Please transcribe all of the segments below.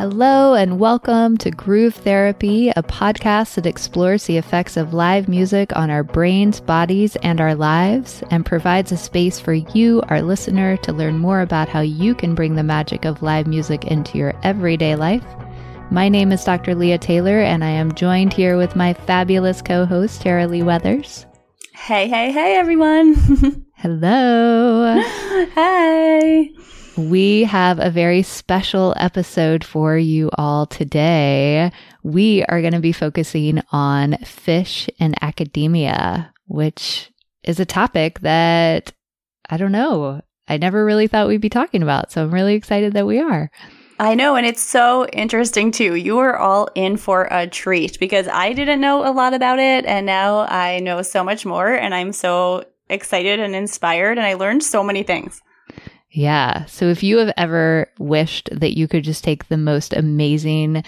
Hello, and welcome to Groove Therapy, a podcast that explores the effects of live music on our brains, bodies, and our lives, and provides a space for you, our listener, to learn more about how you can bring the magic of live music into your everyday life. My name is Dr. Leah Taylor, and I am joined here with my fabulous co host, Tara Lee Weathers. Hey, hey, hey, everyone. Hello. Hi. We have a very special episode for you all today. We are going to be focusing on Phish and academia, which is a topic that I don't know. I never really thought we'd be talking about. So I'm really excited that we are. I know, and it's so interesting too. You are all in for a treat because I didn't know a lot about it, and now I know so much more, and I'm so excited and inspired, and I learned so many things. Yeah. So if you have ever wished that you could just take the most amazing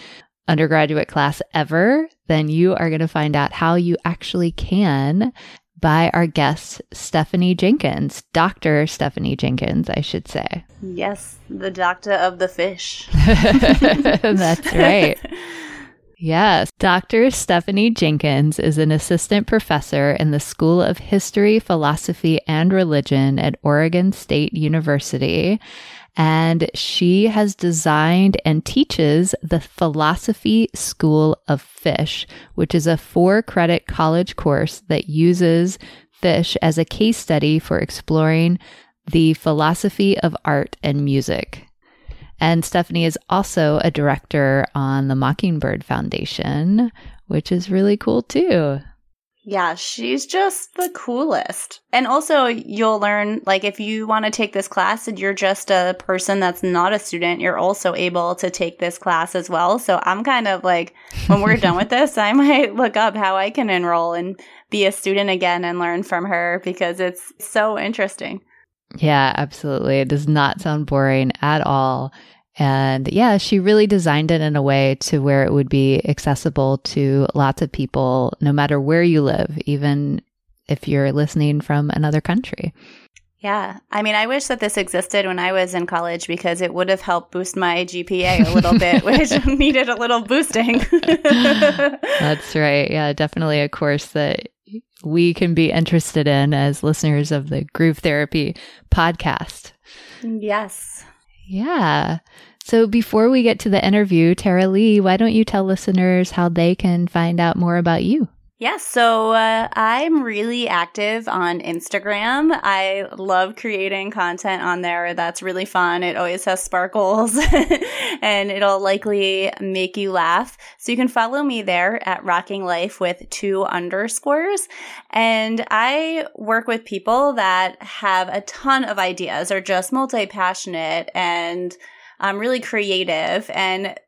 undergraduate class ever, then you are going to find out how you actually can by our guest, Stephanie Jenkins, Dr. Stephanie Jenkins, I should say. Yes, the doctor of the fish. That's right. Yes, Dr. Stephanie Jenkins is an assistant professor in the School of History, Philosophy, and Religion at Oregon State University. And she has designed and teaches the Philosophy School of Phish, which is a four credit college course that uses Phish as a case study for exploring the philosophy of art and music. And Stephanie is also a director on the Mockingbird Foundation, which is really cool too. Yeah, she's just the coolest. And also, you'll learn like if you want to take this class and you're just a person that's not a student, you're also able to take this class as well. So I'm kind of like, when we're done with this, I might look up how I can enroll and be a student again and learn from her because it's so interesting. Yeah, absolutely. It does not sound boring at all. And yeah, she really designed it in a way to where it would be accessible to lots of people, no matter where you live, even if you're listening from another country. Yeah. I mean, I wish that this existed when I was in college because it would have helped boost my GPA a little bit, which needed a little boosting. That's right. Yeah, definitely a course that we can be interested in as listeners of the Groove Therapy podcast. Yes. Yeah. So before we get to the interview, Tara Lee, why don't you tell listeners how they can find out more about you? Yes, so uh, I'm really active on Instagram. I love creating content on there. That's really fun. It always has sparkles and it'll likely make you laugh. So you can follow me there at Rocking Life with two underscores. And I work with people that have a ton of ideas, are just multi passionate and um, really creative and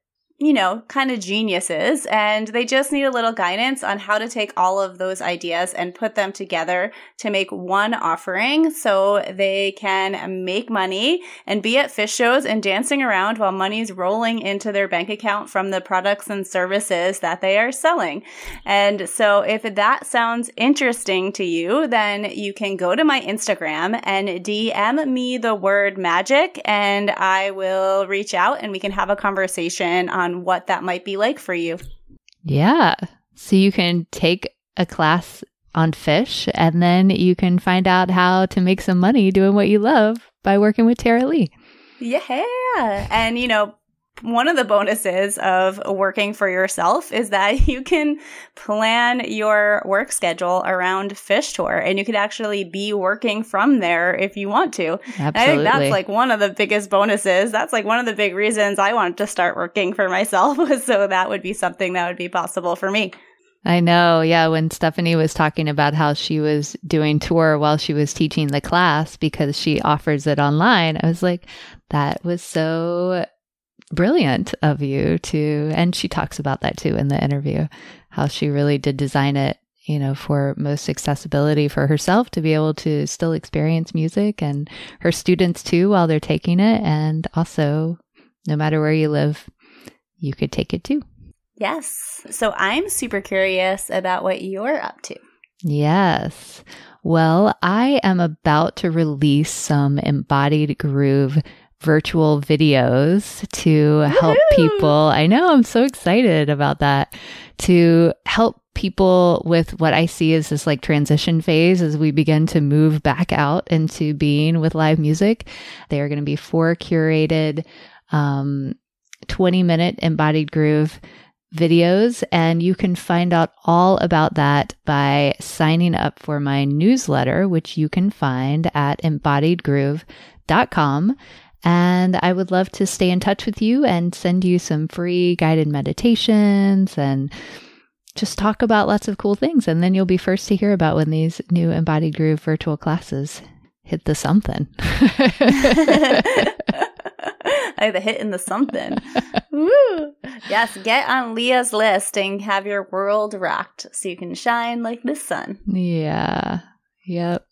you know, kind of geniuses, and they just need a little guidance on how to take all of those ideas and put them together to make one offering so they can make money and be at Phish shows and dancing around while money's rolling into their bank account from the products and services that they are selling. And so if that sounds interesting to you, then you can go to my Instagram and DM me the word magic, and I will reach out and we can have a conversation on on what that might be like for you. Yeah. So you can take a class on Phish and then you can find out how to make some money doing what you love by working with Tara Lee. Yeah. And, you know, one of the bonuses of working for yourself is that you can plan your work schedule around Phish Tour and you can actually be working from there if you want to. Absolutely. I think that's like one of the biggest bonuses. That's like one of the big reasons I wanted to start working for myself was so that would be something that would be possible for me. I know. Yeah. When Stephanie was talking about how she was doing tour while she was teaching the class because she offers it online, I was like, that was so brilliant of you to and she talks about that too in the interview how she really did design it you know for most accessibility for herself to be able to still experience music and her students too while they're taking it. And also no matter where you live you could take it too. Yes. So i'm super curious about what you're up to. Yes. Well i am about to release some embodied groove virtual videos to help Woo-hoo! people. I know, I'm so excited about that to help people with what I see as this like transition phase as we begin to move back out into being with live music. They are going to be four curated, um, 20 minute embodied groove videos. And you can find out all about that by signing up for my newsletter, which you can find at embodiedgroove.com. And I would love to stay in touch with you and send you some free guided meditations and just talk about lots of cool things. And then you'll be first to hear about when these new Embodied Groove virtual classes hit the something. I the hit in the something. Woo! Yes, get on Leah's list and have your world rocked so you can shine like the sun. Yeah. Yep.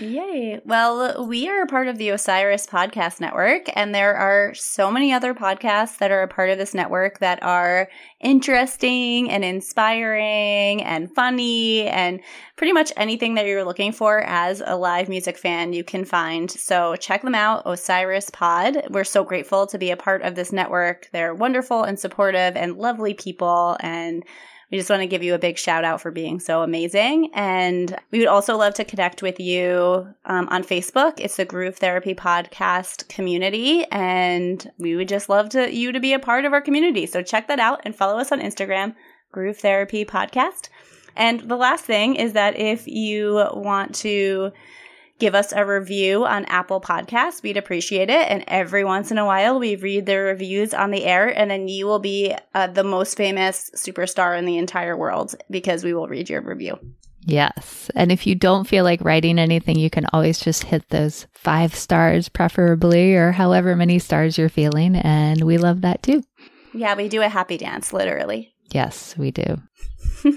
Yay. Well, we are a part of the Osiris Podcast Network, and there are so many other podcasts that are a part of this network that are interesting and inspiring and funny and pretty much anything that you're looking for as a live music fan you can find. So check them out, Osiris Pod. We're so grateful to be a part of this network. They're wonderful and supportive and lovely people and we just want to give you a big shout out for being so amazing. And we would also love to connect with you um, on Facebook. It's the Groove Therapy Podcast community. And we would just love to you to be a part of our community. So check that out and follow us on Instagram, Groove Therapy Podcast. And the last thing is that if you want to give us a review on Apple Podcasts. We'd appreciate it. And every once in a while, we read the reviews on the air, and then you will be uh, the most famous superstar in the entire world because we will read your review. Yes. And if you don't feel like writing anything, you can always just hit those five stars, preferably, or however many stars you're feeling. And we love that too. Yeah, we do a happy dance, literally. Yes, we do.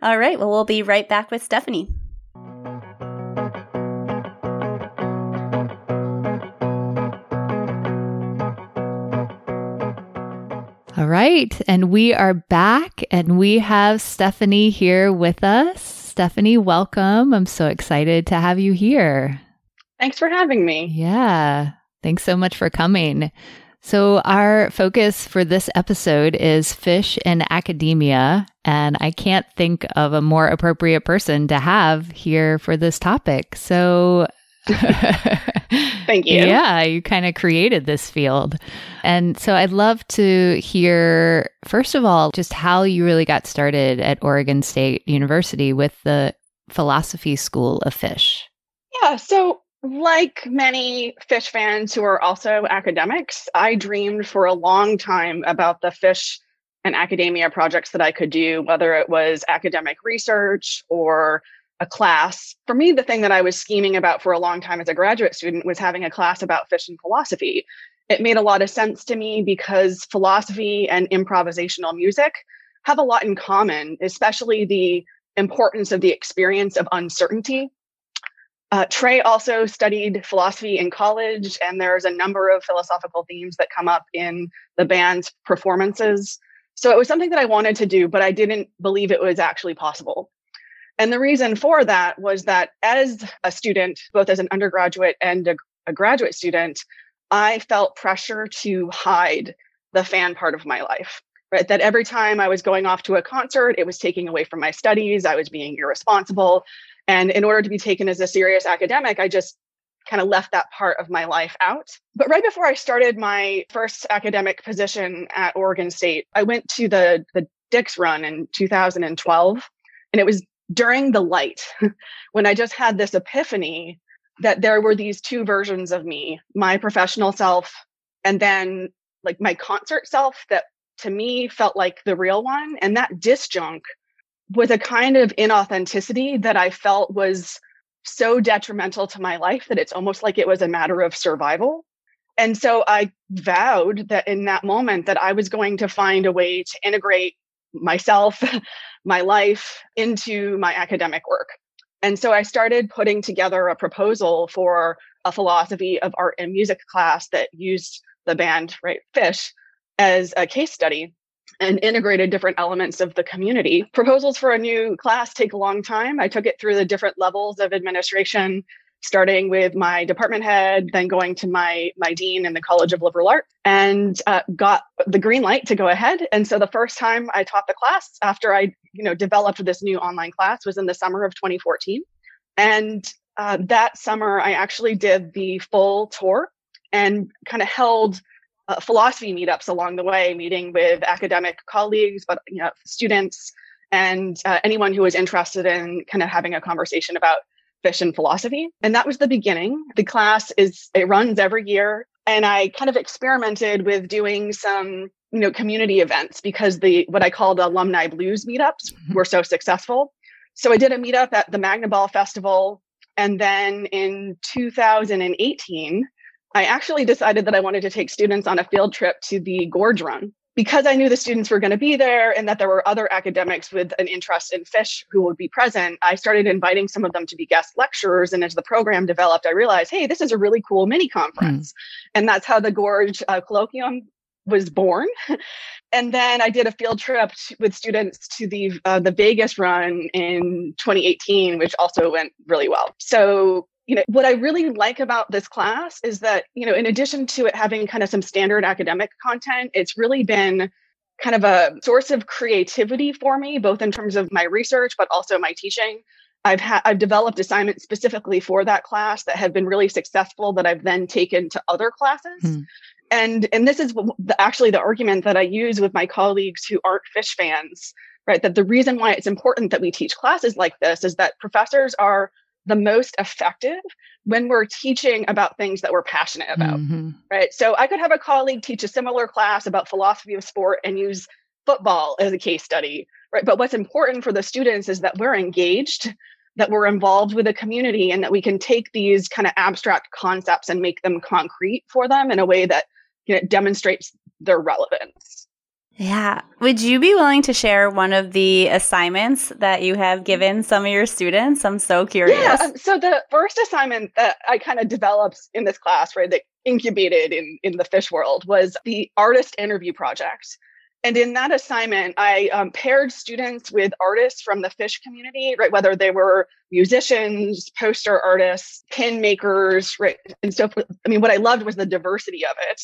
All right. Well, we'll be right back with Stephanie. All right. And we are back and we have Stephanie here with us. Stephanie, welcome. I'm so excited to have you here. Thanks for having me. Yeah. Thanks so much for coming. So, our focus for this episode is Phish in academia. And I can't think of a more appropriate person to have here for this topic. So, Thank you. Yeah, you kind of created this field. And so I'd love to hear, first of all, just how you really got started at Oregon State University with the Philosophy School of Phish. Yeah, so like many Phish fans who are also academics, I dreamed for a long time about the Phish and academia projects that I could do, whether it was academic research or a class. For me, the thing that I was scheming about for a long time as a graduate student was having a class about Phish and philosophy. It made a lot of sense to me because philosophy and improvisational music have a lot in common, especially the importance of the experience of uncertainty. Uh, Trey also studied philosophy in college, and there's a number of philosophical themes that come up in the band's performances. So it was something that I wanted to do, but I didn't believe it was actually possible. And the reason for that was that as a student, both as an undergraduate and a, a graduate student, I felt pressure to hide the fan part of my life. Right. That every time I was going off to a concert, it was taking away from my studies. I was being irresponsible. And in order to be taken as a serious academic, I just kind of left that part of my life out. But right before I started my first academic position at Oregon State, I went to the, the Dick's run in 2012. And it was during the light when I just had this epiphany that there were these two versions of me my professional self and then like my concert self that to me felt like the real one and that disjunct was a kind of inauthenticity that i felt was so detrimental to my life that it's almost like it was a matter of survival. And so i vowed that in that moment that i was going to find a way to integrate myself my life into my academic work. And so I started putting together a proposal for a philosophy of art and music class that used the band, right, Phish, as a case study and integrated different elements of the community. Proposals for a new class take a long time. I took it through the different levels of administration starting with my department head, then going to my my dean in the College of Liberal Arts, and uh, got the green light to go ahead. And so the first time I taught the class after I you know developed this new online class was in the summer of 2014, and uh, that summer I actually did the full tour and kind of held uh, philosophy meetups along the way, meeting with academic colleagues, but you know students and uh, anyone who was interested in kind of having a conversation about Phish and philosophy. And that was the beginning. The class is, it runs every year. And I kind of experimented with doing some, you know, community events because the, what I call the alumni blues meetups mm-hmm. were so successful. So I did a meetup at the Magnaball Festival. And then in 2018, I actually decided that I wanted to take students on a field trip to the Gorge Run because I knew the students were going to be there and that there were other academics with an interest in Phish who would be present, I started inviting some of them to be guest lecturers. And as the program developed, I realized, hey, this is a really cool mini conference. Mm. And that's how the Gorge uh, Colloquium was born. and then I did a field trip t- with students to the uh, the Vegas run in 2018, which also went really well. So you know what i really like about this class is that you know in addition to it having kind of some standard academic content it's really been kind of a source of creativity for me both in terms of my research but also my teaching. I've had i've developed assignments specifically for that class that have been really successful that i've then taken to other classes. Hmm. and and this is the, actually the argument that i use with my colleagues who aren't Phish fans right? That the reason why it's important that we teach classes like this is that professors are the most effective when we're teaching about things that we're passionate about, mm-hmm. right? So I could have a colleague teach a similar class about philosophy of sport and use football as a case study, right? But what's important for the students is that we're engaged, that we're involved with the community, and that we can take these kind of abstract concepts and make them concrete for them in a way that you know, demonstrates their relevance. Yeah. Would you be willing to share one of the assignments that you have given some of your students? I'm so curious. Yeah. Um, so the first assignment that I kind of developed in this class, right, that incubated in, in the Phish world was the artist interview project. And in that assignment, I um, paired students with artists from the Phish community, right? Whether they were musicians, poster artists, pin makers, right? And so, I mean, what I loved was the diversity of it.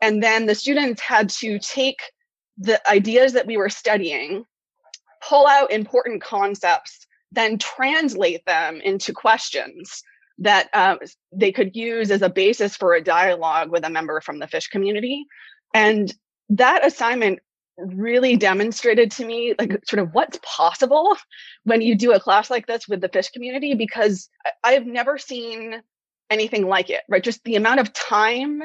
And then the students had to take the ideas that we were studying, pull out important concepts, then translate them into questions that uh, they could use as a basis for a dialogue with a member from the Phish community. And that assignment really demonstrated to me like sort of what's possible when you do a class like this with the Phish community because I've never seen anything like it, right? Just the amount of time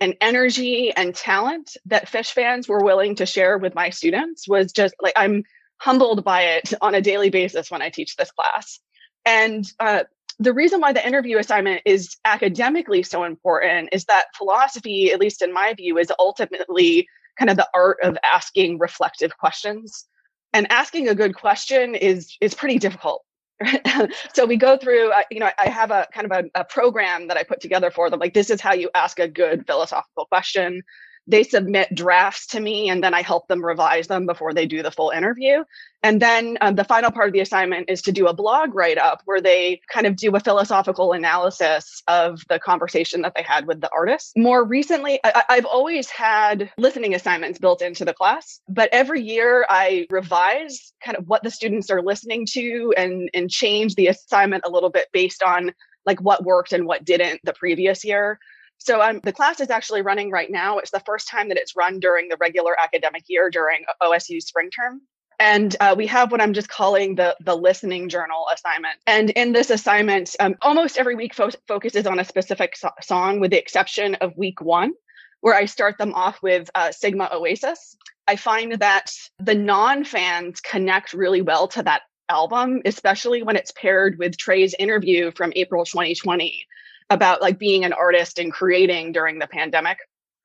and energy and talent that Phish fans were willing to share with my students was just like I'm humbled by it on a daily basis when I teach this class. And uh, the reason why the interview assignment is academically so important is that philosophy, at least in my view, is ultimately kind of the art of asking reflective questions. And asking a good question is is pretty difficult so we go through you know i have a kind of a, a, program that i put together for them like this is how you ask a good philosophical question they submit drafts to me and then I help them revise them before they do the full interview. And then um, the final part of the assignment is to do a blog write up where they kind of do a philosophical analysis of the conversation that they had with the artist. More recently, I- I've always had listening assignments built into the class, but every year I revise kind of what the students are listening to and, and change the assignment a little bit based on like what worked and what didn't the previous year. So um, the class is actually running right now. It's the first time that it's run during the regular academic year during OSU spring term. And uh, we have what I'm just calling the the listening journal assignment. And in this assignment, um, almost every week fo- focuses on a specific so- song, with the exception of week one, where I start them off with uh, Sigma Oasis. I find that the non fans connect really well to that album, especially when it's paired with Trey's interview from April 2020 about like being an artist and creating during the pandemic.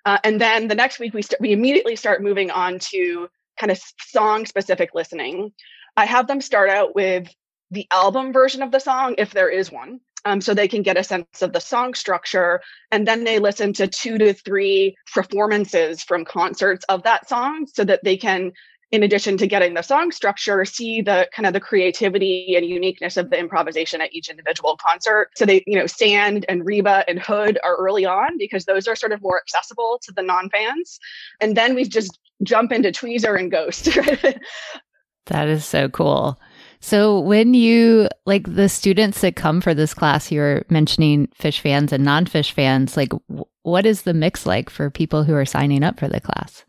Uh, and then the next week we st- we immediately start moving on to kind of song specific listening. I have them start out with the album version of the song if there is one. Um, so they can get a sense of the song structure and then they listen to two to three performances from concerts of that song so that they can in addition to getting the song structure, see the kind of the creativity and uniqueness of the improvisation at each individual concert. So they, you know, Sand and Reba and Hood are early on because those are sort of more accessible to the non-fans. And then we just jump into Tweezer and Ghost. that is so cool. So when you like the students that come for this class, you're mentioning Phish fans and non-Phish fans, like w- what is the mix like for people who are signing up for the class?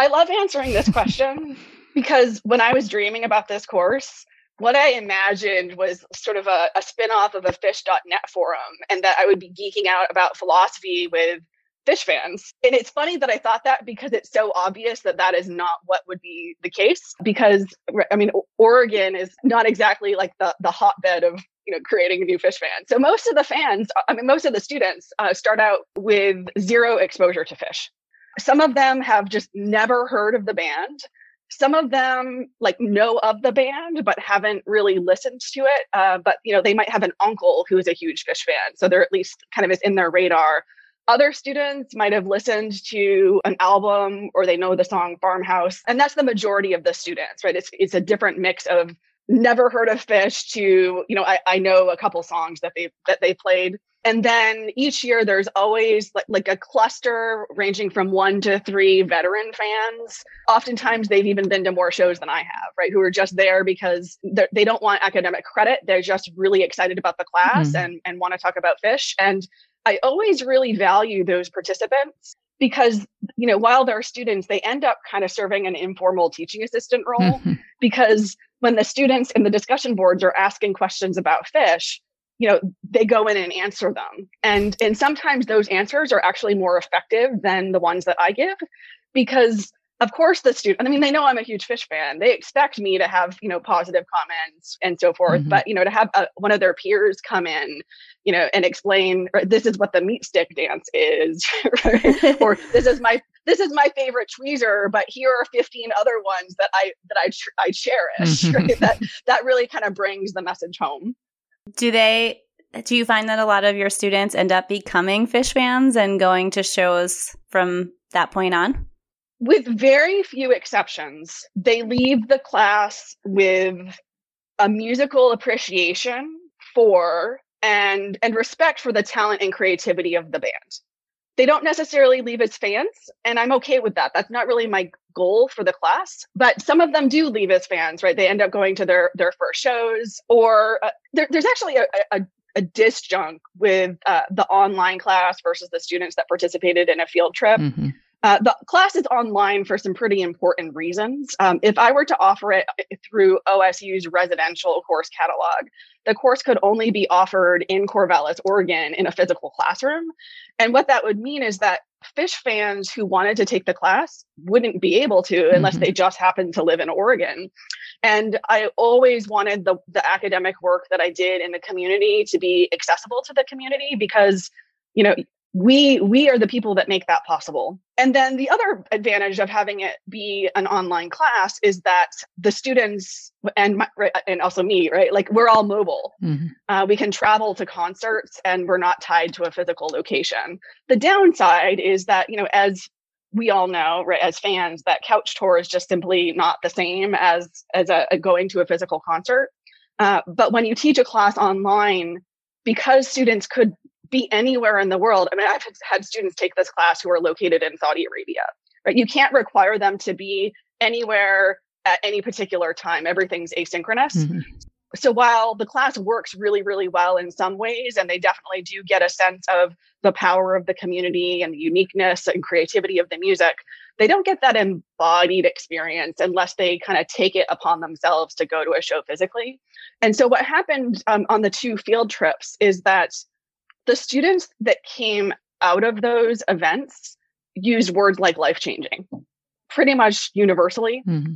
I love answering this question because when I was dreaming about this course, what I imagined was sort of a, a spin-off of a phish.net forum and that I would be geeking out about philosophy with Phish fans. And it's funny that I thought that because it's so obvious that that is not what would be the case. Because I mean, Oregon is not exactly like the the hotbed of you know creating a new Phish fan. So most of the fans, I mean, most of the students uh, start out with zero exposure to Phish. Some of them have just never heard of the band. Some of them like know of the band but haven't really listened to it. Uh, but you know they might have an uncle who is a huge Phish fan, so they're at least kind of is in their radar. Other students might have listened to an album or they know the song Farmhouse, and that's the majority of the students, right? It's it's a different mix of never heard of Phish to you know I, I know a couple songs that they that they played and then each year there's always like, like a cluster ranging from one to three veteran fans oftentimes they've even been to more shows than i have right who are just there because they don't want academic credit they're just really excited about the class mm-hmm. and, and want to talk about Phish and i always really value those participants because you know while they're students they end up kind of serving an informal teaching assistant role mm-hmm. because when the students in the discussion boards are asking questions about Phish you know they go in and answer them and and sometimes those answers are actually more effective than the ones that i give because of course the student i mean they know i'm a huge Phish fan they expect me to have you know positive comments and so forth mm-hmm. but you know to have a, one of their peers come in you know and explain this is what the meat stick dance is right? or this is my this is my favorite tweezer but here are 15 other ones that i that i i cherish mm-hmm. right? that that really kind of brings the message home do they do you find that a lot of your students end up becoming Phish fans and going to shows from that point on? With very few exceptions, they leave the class with a musical appreciation for and and respect for the talent and creativity of the band they don't necessarily leave as fans and i'm okay with that. That's not really my goal for the class but some of them do leave as fans right? They end up going to their their first shows or uh, there, there's actually a, a, a disjunct with uh, the online class versus the students that participated in a field trip. Mm-hmm. Uh, the class is online for some pretty important reasons. Um, if I were to offer it uh, through OSU's residential course catalog, the course could only be offered in Corvallis, Oregon, in a physical classroom. And what that would mean is that Phish fans who wanted to take the class wouldn't be able to unless mm-hmm. they just happened to live in Oregon. And I always wanted the, the academic work that I did in the community to be accessible to the community because you know we we are the people that make that possible. And then the other advantage of having it be an online class is that the students and my, and also me right like we're all mobile. Mm-hmm. uh, we can travel to concerts and we're not tied to a physical location. The downside is that you know as we all know right as fans that couch tour is just simply not the same as as a, a going to a physical concert. Uh, but when you teach a class online because students could be anywhere in the world. I mean, I've had students take this class who are located in Saudi Arabia, right? You can't require them to be anywhere at any particular time. Everything's asynchronous. Mm-hmm. So while the class works really, really well in some ways, and they definitely do get a sense of the power of the community and the uniqueness and creativity of the music, they don't get that embodied experience unless they kind of take it upon themselves to go to a show physically. And so what happened um, on the two field trips is that the students that came out of those events used words like life changing pretty much universally mm-hmm.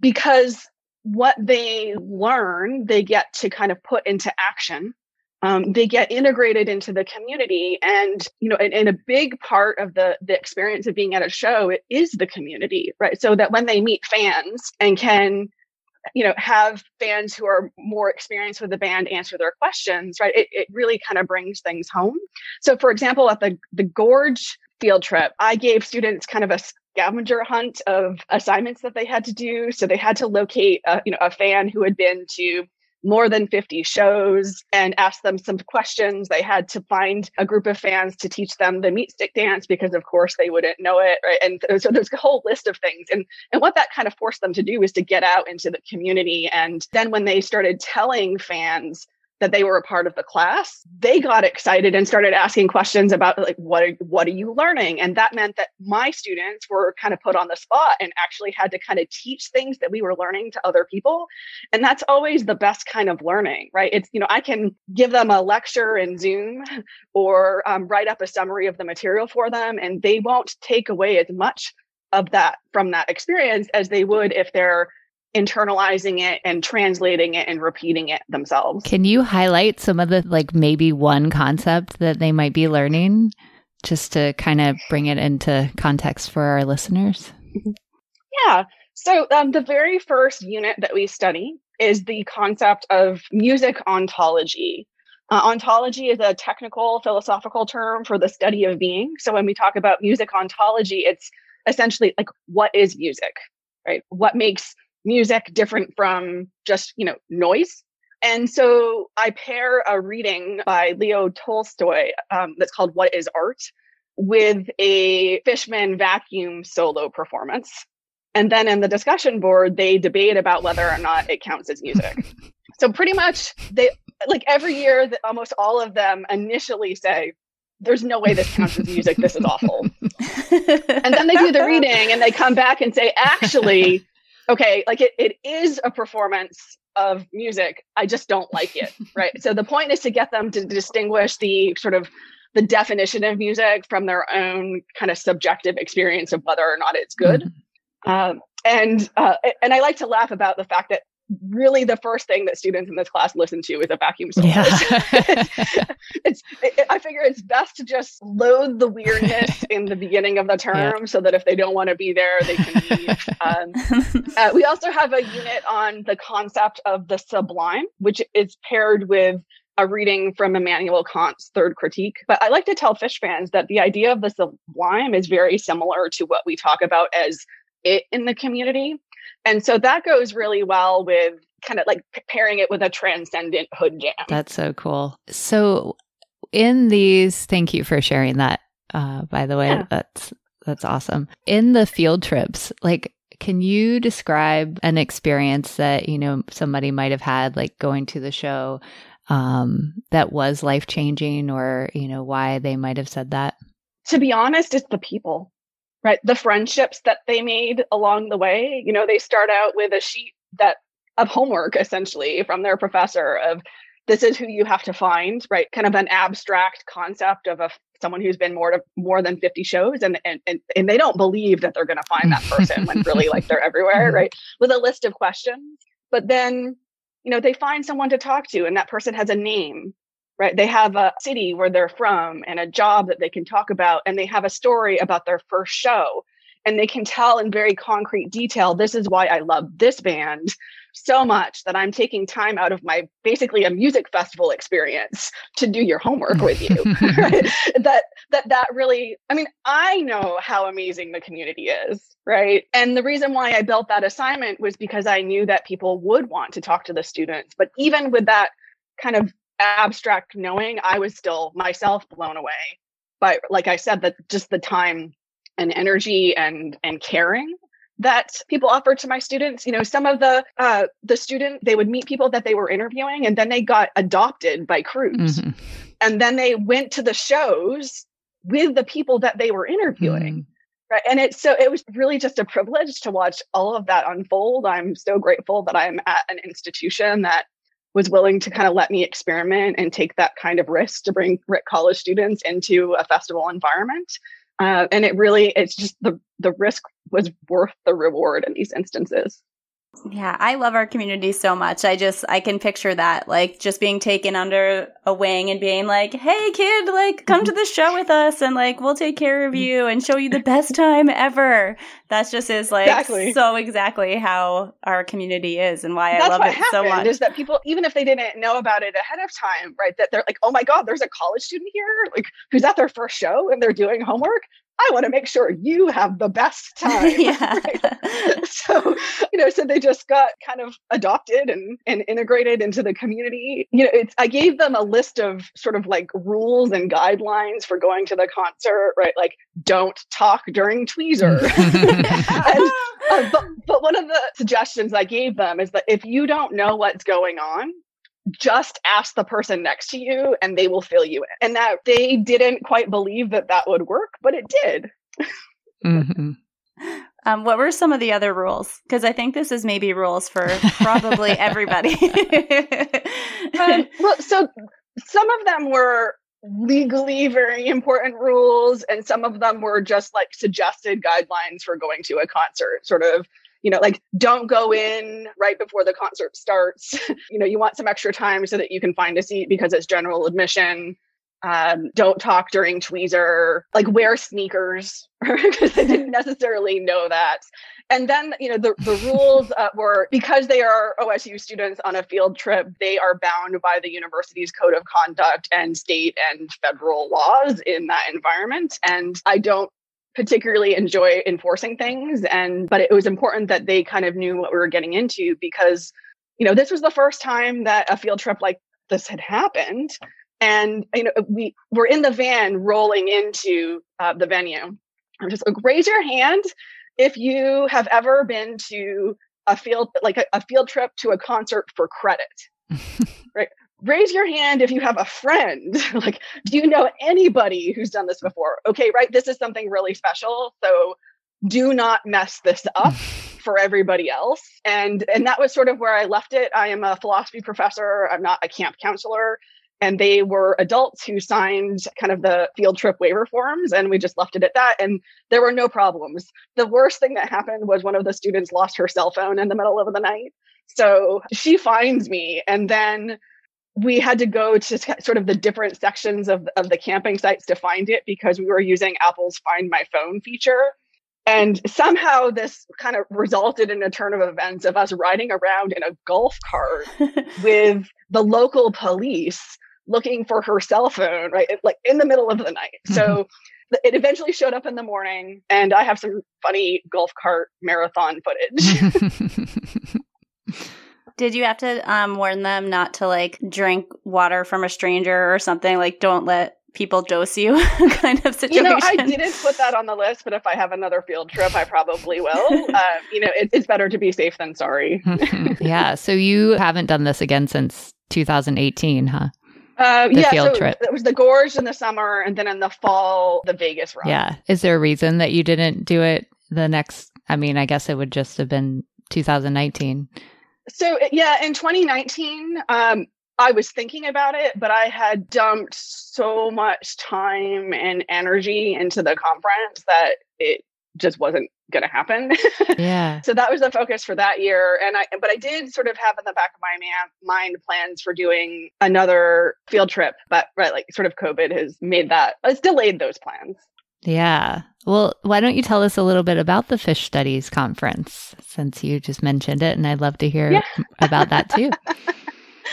because what they learn they get to kind of put into action um, they get integrated into the community and you know and, and, a big part of the the experience of being at a show it is the community right so that when they meet fans and can you know have fans who are more experienced with the band answer their questions right it, it really kind of brings things home so for example at the the gorge field trip, I gave students kind of a scavenger hunt of assignments that they had to do. So they had to locate a, you know a fan who had been to more than 50 shows and ask them some questions. They had to find a group of fans to teach them the meat stick dance because of course they wouldn't know it. Right. And so there's a whole list of things. And and what that kind of forced them to do is to get out into the community. And then when they started telling fans that they were a part of the class, they got excited and started asking questions about like what are, what are you learning? And that meant that my students were kind of put on the spot and actually had to kind of teach things that we were learning to other people. And that's always the best kind of learning, right? It's you know I can give them a lecture in Zoom or um, write up a summary of the material for them, and they won't take away as much of that from that experience as they would if they're internalizing it and translating it and repeating it themselves. Can you highlight some of the like maybe one concept that they might be learning just to kind of bring it into context for our listeners? Yeah. So um, the very first unit that we study is the concept of music ontology. Uh, ontology is a technical philosophical term for the study of being. So when we talk about music ontology, it's essentially like what is music, right? What makes music different from just, you know, noise. And so I pair a reading by Leo Tolstoy um, that's called What is Art with a Fishman vacuum solo performance. And then in the discussion board, they debate about whether or not it counts as music. so pretty much they like every year, almost all of them initially say, there's no way this counts as music. This is awful. and then they do the reading and they come back and say, actually, okay, like it, it is a performance of music. I just don't like it. Right. so the point is to get them to distinguish the sort of the definition of music from their own kind of subjective experience of whether or not it's good. Mm-hmm. Um, and uh, and I like to laugh about the fact that really the first thing that students in this class listen to is a vacuum solo. Yeah. it's it, I figure it's best to just load the weirdness in the beginning of the term yeah. so that if they don't want to be there, they can leave. um, uh, we also have a unit on the concept of the sublime, which is paired with a reading from Immanuel Kant's Third Critique. But I like to tell Phish fans that the idea of the sublime is very similar to what we talk about as it in the community. And so that goes really well with kind of like pairing it with a transcendent hood jam. That's so cool. So in these, thank you for sharing that. Uh, by the way, yeah. that's that's awesome. In the field trips, like can you describe an experience that, you know, somebody might have had like going to the show um that was life-changing or, you know, why they might have said that? To be honest, it's the people right? The friendships that they made along the way you know they start out with a sheet that of homework essentially from their professor of this is who you have to find right? Kind of an abstract concept of a someone who's been more to more than 50 shows and and and, and they don't believe that they're going to find that person when really like they're everywhere mm-hmm. right? With a list of questions but then you know they find someone to talk to and that person has a name right? They have a city where they're from and a job that they can talk about, and they have a story about their first show. And they can tell in very concrete detail, this is why I love this band so much that I'm taking time out of my basically a music festival experience to do your homework with you. right? That that that really, I mean, I know how amazing the community is, right? And the reason why I built that assignment was because I knew that people would want to talk to the students. But even with that kind of abstract knowing, I was still myself blown away by, like I said, that just the time and energy and and caring that people offered to my students you know some of the uh the student they would meet people that they were interviewing and then they got adopted by crews mm-hmm. and then they went to the shows with the people that they were interviewing mm. right and it's so it was really just a privilege to watch all of that unfold i'm so grateful that i'm at an institution that was willing to kind of let me experiment and take that kind of risk to bring Rick college students into a festival environment. Uh, and it really, it's just the the risk was worth the reward in these instances. Yeah, I love our community so much. I just I can picture that like just being taken under a wing and being like, "Hey kid, like come to mm-hmm. the show with us and like we'll take care of you and show you the best time ever." That's just is like exactly. so exactly how our community is and why That's I love it so much. Is that people even if they didn't know about it ahead of time, right? That they're like, "Oh my god, there's a college student here like who's at their first show and they're doing homework." I want to make sure you have the best time. yeah. so, you know, so they just got kind of adopted and, and integrated into the community. You know, it's I gave them a list of sort of like rules and guidelines for going to the concert, right? Like don't talk during tweezer. and, uh, but, but one of the suggestions I gave them is that if you don't know what's going on, just ask the person next to you and they will fill you in. And that they didn't quite believe that that would work, but it did. mm-hmm. um, what were some of the other rules? Because I think this is maybe rules for probably everybody. um, well, so some of them were legally very important rules, and some of them were just like suggested guidelines for going to a concert, sort of you know, like don't go in right before the concert starts. you know, you want some extra time so that you can find a seat because it's general admission. Um, don't talk during tweezer, like wear sneakers because I didn't necessarily know that. And then, you know, the, the rules uh, were because they are OSU students on a field trip, they are bound by the university's code of conduct and state and federal laws in that environment. And I don't particularly enjoy enforcing things. And but it was important that they kind of knew what we were getting into because you know this was the first time that a field trip like this had happened. And you know we were in the van rolling into uh, the venue. I'm just like raise your hand if you have ever been to a field like a, a field trip to a concert for credit right raise your hand if you have a friend. like, do you know anybody who's done this before? Okay, right. This is something really special. So do not mess this up for everybody else. And and that was sort of where I left it. I am a philosophy professor. I'm not a camp counselor. And they were adults who signed kind of the field trip waiver forms, and we just left it at that. And there were no problems. The worst thing that happened was one of the students lost her cell phone in the middle of the night. So she finds me, and then we had to go to sort of the different sections of, of the camping sites to find it because we were using Apple's Find My Phone feature. And somehow this kind of resulted in a turn of events of us riding around in a golf cart with the local police looking for her cell phone, right? Like in the middle of the night. So it eventually showed up in the morning, and I have some funny golf cart marathon footage. Did you have to um, warn them not to like drink water from a stranger or something? Like, don't let people dose you kind of situation. You know, I didn't put that on the list, but if I have another field trip, I probably will. uh, you know, it, it's better to be safe than sorry. yeah. So you haven't done this again since 2018, huh? Uh, the yeah, field so trip. It was the gorge in the summer, and then in the fall, the Vegas run. Yeah. Is there a reason that you didn't do it the next? I mean, I guess it would just have been 2019. So yeah, in 2019, um, I was thinking about it, but I had dumped so much time and energy into the conference that it just wasn't going to happen. Yeah. so that was the focus for that year, and I but I did sort of have in the back of my man, mind plans for doing another field trip, but right, like sort of COVID has made that it's delayed those plans. Yeah. Well, why don't you tell us a little bit about the Phish Studies Conference since you just mentioned it? And I'd love to hear yeah. about that too.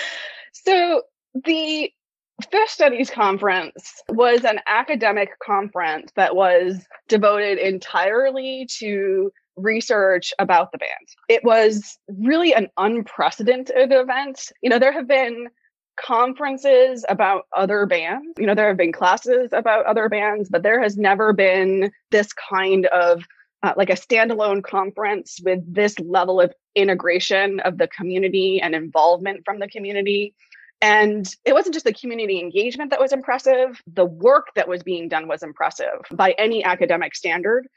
so, the Phish Studies Conference was an academic conference that was devoted entirely to research about the band. It was really an unprecedented event. You know, there have been conferences about other bands. You know, there have been classes about other bands, but there has never been this kind of uh, like a standalone conference with this level of integration of the community and involvement from the community. And it wasn't just the community engagement that was impressive, the work that was being done was impressive by any academic standard.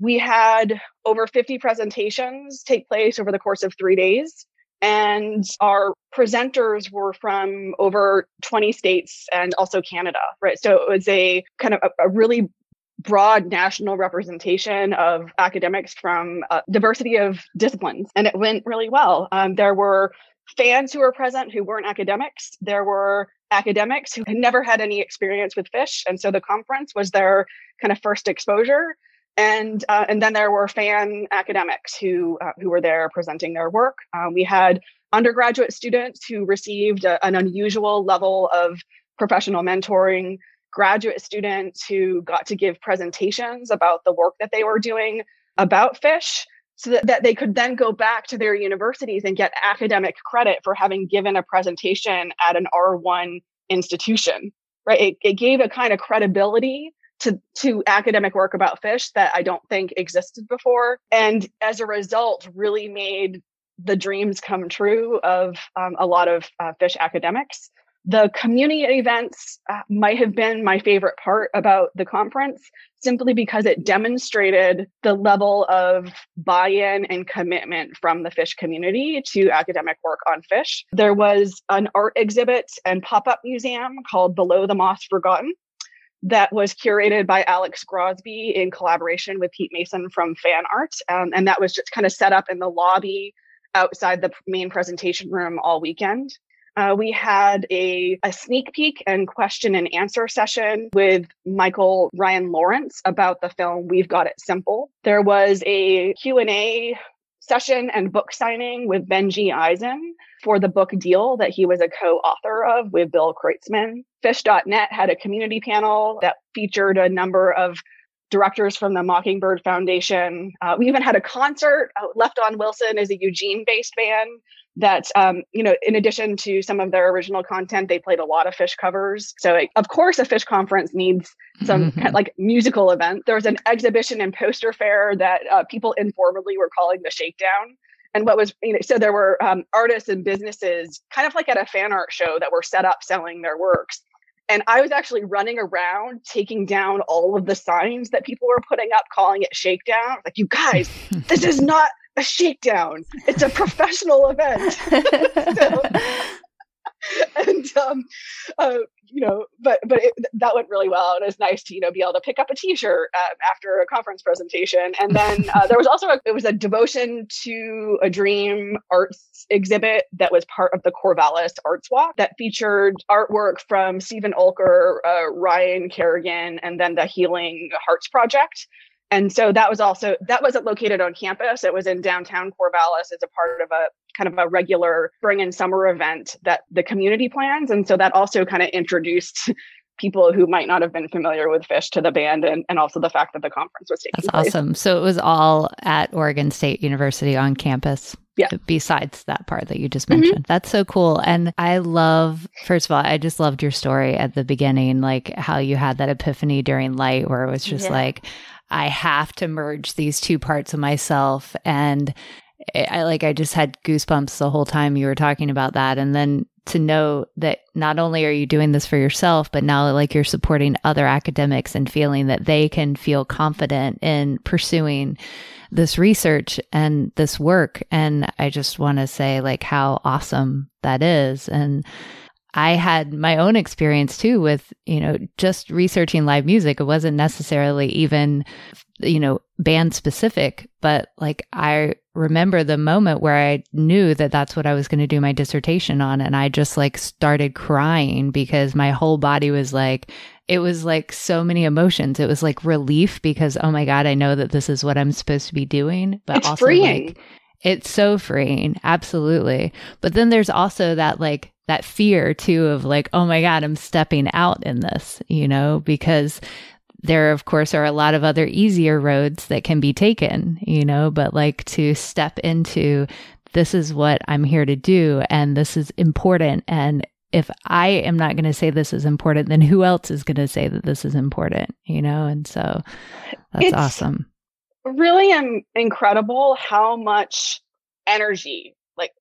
We had over 50 presentations take place over the course of three days. And our presenters were from over 20 states and also Canada, right? So it was a kind of a, a really broad national representation of academics from a diversity of disciplines, and it went really well. Um, there were fans who were present who weren't academics. There were academics who had never had any experience with Phish, and so the conference was their kind of first exposure and uh, and then there were fan academics who uh, who were there presenting their work. Uh, we had undergraduate students who received a, an unusual level of professional mentoring, graduate students who got to give presentations about the work that they were doing about Phish so that, that they could then go back to their universities and get academic credit for having given a presentation at an R1 institution, right? It, it gave a kind of credibility to, to academic work about Phish that I don't think existed before. And as a result, really made the dreams come true of um, a lot of uh, Phish academics. The community events uh, might have been my favorite part about the conference simply because it demonstrated the level of buy in and commitment from the Phish community to academic work on Phish. There was an art exhibit and pop up museum called Below the Moss Forgotten that was curated by Alex Grosby in collaboration with Pete Mason from Fan Art. Um, and that was just kind of set up in the lobby outside the main presentation room all weekend. Uh, we had a, a sneak peek and question and answer session with Michael Ryan Lawrence about the film We've Got It Simple. There was a Q&A session and book signing with Benjy Eisen for the book deal that he was a co-author of with Bill Kreutzmann. Phish.net had a community panel that featured a number of directors from the Mockingbird Foundation. Uh, we even had a concert. Uh, Left on Wilson is a Eugene-based band that um, you know in addition to some of their original content they played a lot of Phish covers so of course a Phish conference needs some mm-hmm. kind of like musical event there was an exhibition and poster fair that uh, people informally were calling the shakedown and what was you know so there were um, artists and businesses kind of like at a fan art show that were set up selling their works and I was actually running around taking down all of the signs that people were putting up, calling it shakedown. Like, you guys, this is not a shakedown. It's a professional event. so, and um, uh, you know, but but it, that went really well. and It was nice to you know be able to pick up a T-shirt uh, after a conference presentation, and then uh, there was also a, it was a devotion to a dream arts exhibit that was part of the Corvallis Arts Walk that featured artwork from Stephen Olker, uh, Ryan Kerrigan, and then the Healing Hearts Project. And so that was also that wasn't located on campus. It was in downtown Corvallis as a part of a kind of a regular spring and summer event that the community plans. And so that also kind of introduced people who might not have been familiar with Phish to the band and, and also the fact that the conference was taking place. That's place. awesome. So it was all at Oregon State University on campus. Yeah. Besides that part that you just mm-hmm. mentioned. Mm-hmm. That's so cool. And I love, first of all, I just loved your story at the beginning, like how you had that epiphany during light where it was just yeah. like, I have to merge these two parts of myself. And I like, I just had goosebumps the whole time you were talking about that. And then to know that not only are you doing this for yourself, but now like you're supporting other academics and feeling that they can feel confident in pursuing this research and this work. And I just want to say like how awesome that is. And I had my own experience too with, you know, just researching live music. It wasn't necessarily even, you know, band specific, but like I remember the moment where I knew that that's what I was going to do my dissertation on. And I just like started crying because my whole body was like, it was like so many emotions. It was like relief because, oh my God, I know that this is what I'm supposed to be doing, but it's also freeing. like, it's so freeing. Absolutely. But then there's also that like, that fear too of like, oh my God, I'm stepping out in this, you know, because there, of course, are a lot of other easier roads that can be taken, you know, but like to step into this is what I'm here to do and this is important. And if I am not going to say this is important, then who else is going to say that this is important, you know? And so that's it's awesome. Really incredible how much energy like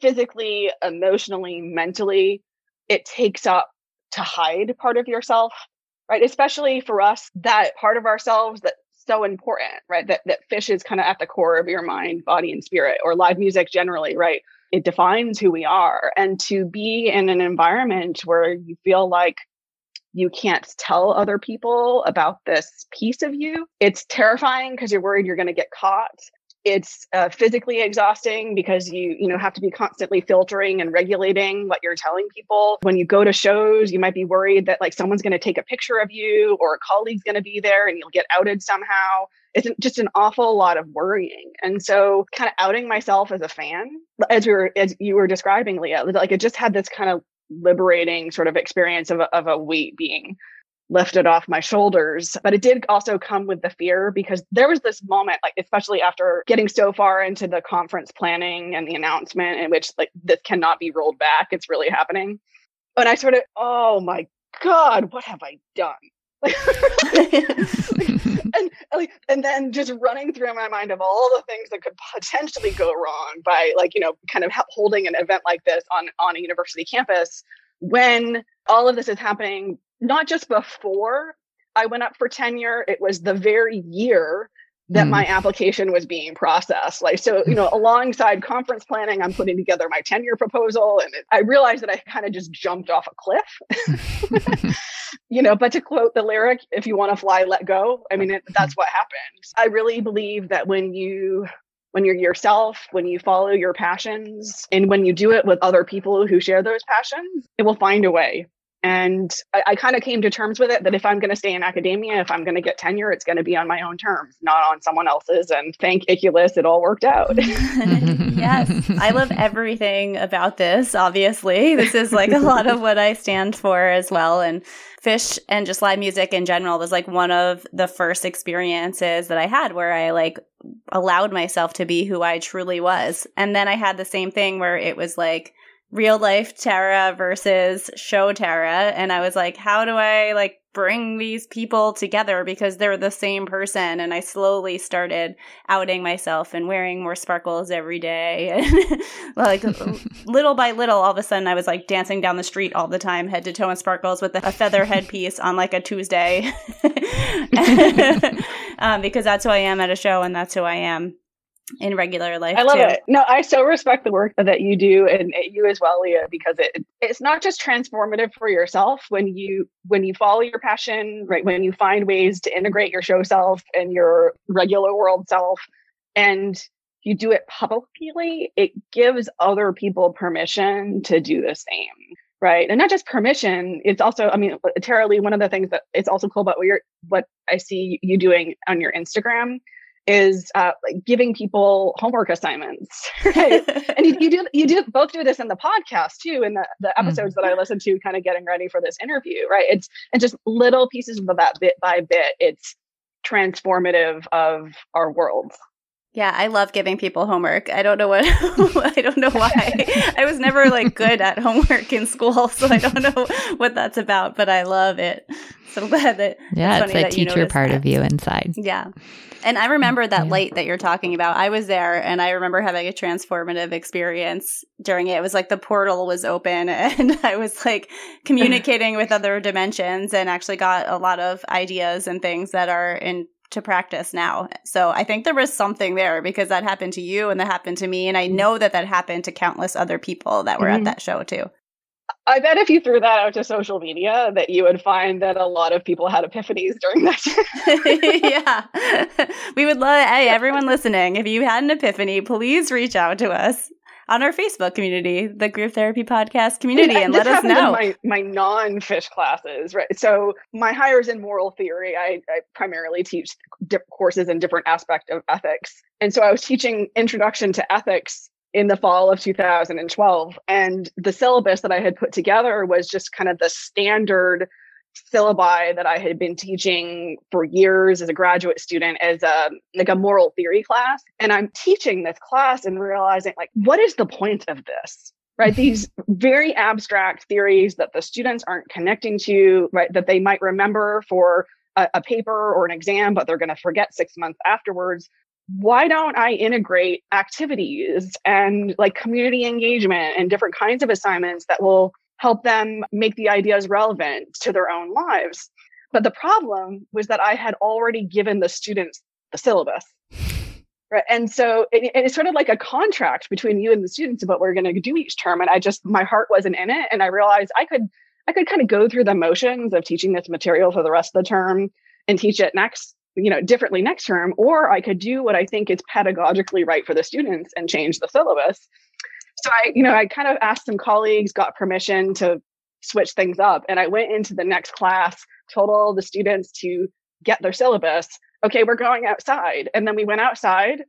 physically, emotionally, mentally, it takes up to hide part of yourself, right? Especially for us, that part of ourselves that's so important, right? That that Phish is kind of at the core of your mind, body, and spirit, or live music generally, right? It defines who we are. And to be in an environment where you feel like you can't tell other people about this piece of you. It's terrifying because you're worried you're going to get caught. It's uh, physically exhausting because you you know have to be constantly filtering and regulating what you're telling people. When you go to shows you might be worried that like someone's going to take a picture of you or a colleague's going to be there and you'll get outed somehow. It's just an awful lot of worrying. And so kind of outing myself as a fan as we were as you were describing leah like it just had this kind of liberating sort of experience of a, of a weight being lifted off my shoulders. But it did also come with the fear because there was this moment, like, especially after getting so far into the conference planning and the announcement, in which, like, this cannot be rolled back. It's really happening. And I sort of, oh my God, what have I done? and like, and then just running through my mind of all the things that could potentially go wrong by like you know kind of holding an event like this on on a university campus when all of this is happening not just before I went up for tenure, it was the very year that mm. my application was being processed. Like, so, you know, alongside conference planning, I'm putting together my tenure proposal. And it, I realized that I kind of just jumped off a cliff. you know, but to quote the lyric, if you want to fly, let go. I mean, it, that's what happens. I really believe that when you when you're yourself, when you follow your passions, and when you do it with other people who share those passions, it will find a way. And I, I kind of came to terms with it that if I'm going to stay in academia, if I'm going to get tenure, it's going to be on my own terms, not on someone else's. And thank Icculus, it all worked out. yes, I love everything about this, obviously. This is like a lot of what I stand for as well. And Phish and just live music in general was like one of the first experiences that I had where I like allowed myself to be who I truly was. And then I had the same thing where it was like, real life Tara versus show Tara. And I was like, how do I like bring these people together because they're the same person? And I slowly started outing myself and wearing more sparkles every day. And like little by little, all of a sudden I was like dancing down the street all the time, head to toe in sparkles with a feather headpiece on like a Tuesday. um, because that's who I am at a show and that's who I am in regular life. I love too. it. No, I so respect the work that you do and you as well, Leah, because it it's not just transformative for yourself when you when you follow your passion, right? When you find ways to integrate your show self and your regular world self and you do it publicly, it gives other people permission to do the same. Right. And not just permission, it's also, I mean, Tara Lee, one of the things that it's also cool about what you're what I see you doing on your Instagram is uh, like giving people homework assignments right and you, you, do you do both do this in the podcast too in the, the mm-hmm. episodes mm. that i listen to kind of getting ready for this interview right it's and just little pieces of that bit by bit it's transformative of our worlds yeah, I love giving people homework. I don't know what I don't know why. I was never like good at homework in school, so I don't know what that's about, but I love it. So I'm glad that Yeah, it's, it's a teacher part that. of you inside. Yeah. And I remember that yeah. light that you're talking about. I was there and I remember having a transformative experience during it. It was like the portal was open and I was like communicating with other dimensions and actually got a lot of ideas and things that are in to practice now. So I think there was something there because that happened to you and that happened to me. And I know that that happened to countless other people that were mm-hmm. at that show too. I bet if you threw that out to social media, that you would find that a lot of people had epiphanies during that. yeah, we would love. Hey, everyone listening, if you had an epiphany, please reach out to us on our Facebook community, the Group Therapy Podcast community, and, and let us know. my my non Phish classes, right? So my hires in moral theory, I, I primarily teach courses in different aspects of ethics, and so I was teaching Introduction to Ethics in the fall of 2012. And the syllabus that I had put together was just kind of the standard syllabi that I had been teaching for years as a graduate student as a like a moral theory class. And I'm teaching this class and realizing like, what is the point of this? Right. These very abstract theories that the students aren't connecting to, right, that they might remember for a, a paper or an exam, but they're going to forget six months afterwards why don't I integrate activities and like community engagement and different kinds of assignments that will help them make the ideas relevant to their own lives? But the problem was that I had already given the students the syllabus. Right. And so it, it's sort of like a contract between you and the students about what we're going to do each term. And I just, my heart wasn't in it. And I realized I could, I could kind of go through the motions of teaching this material for the rest of the term and teach it next you know differently next term or i could do what i think is pedagogically right for the students and change the syllabus so i you know i kind of asked some colleagues got permission to switch things up and i went into the next class told all the students to get their syllabus okay we're going outside and then we went outside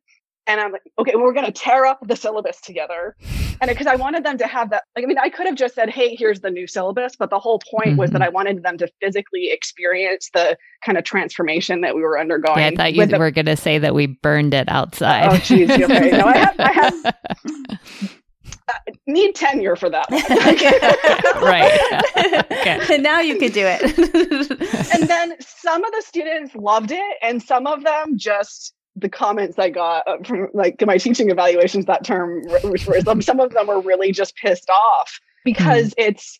and I'm like, okay, we're going to tear up the syllabus together. And because I wanted them to have that, like, I mean, I could have just said, hey, here's the new syllabus. But the whole point mm-hmm. was that mm-hmm. I wanted them to physically experience the kind of transformation that we were undergoing. Yeah, I thought you the- were going to say that we burned it outside. Oh, geez. Okay. No, I have, I have need tenure for that right. okay. And now you could do it. and then some of the students loved it, and some of them just the comments I got uh, from like my teaching evaluations that term, which were some of them were really just pissed off because mm. it's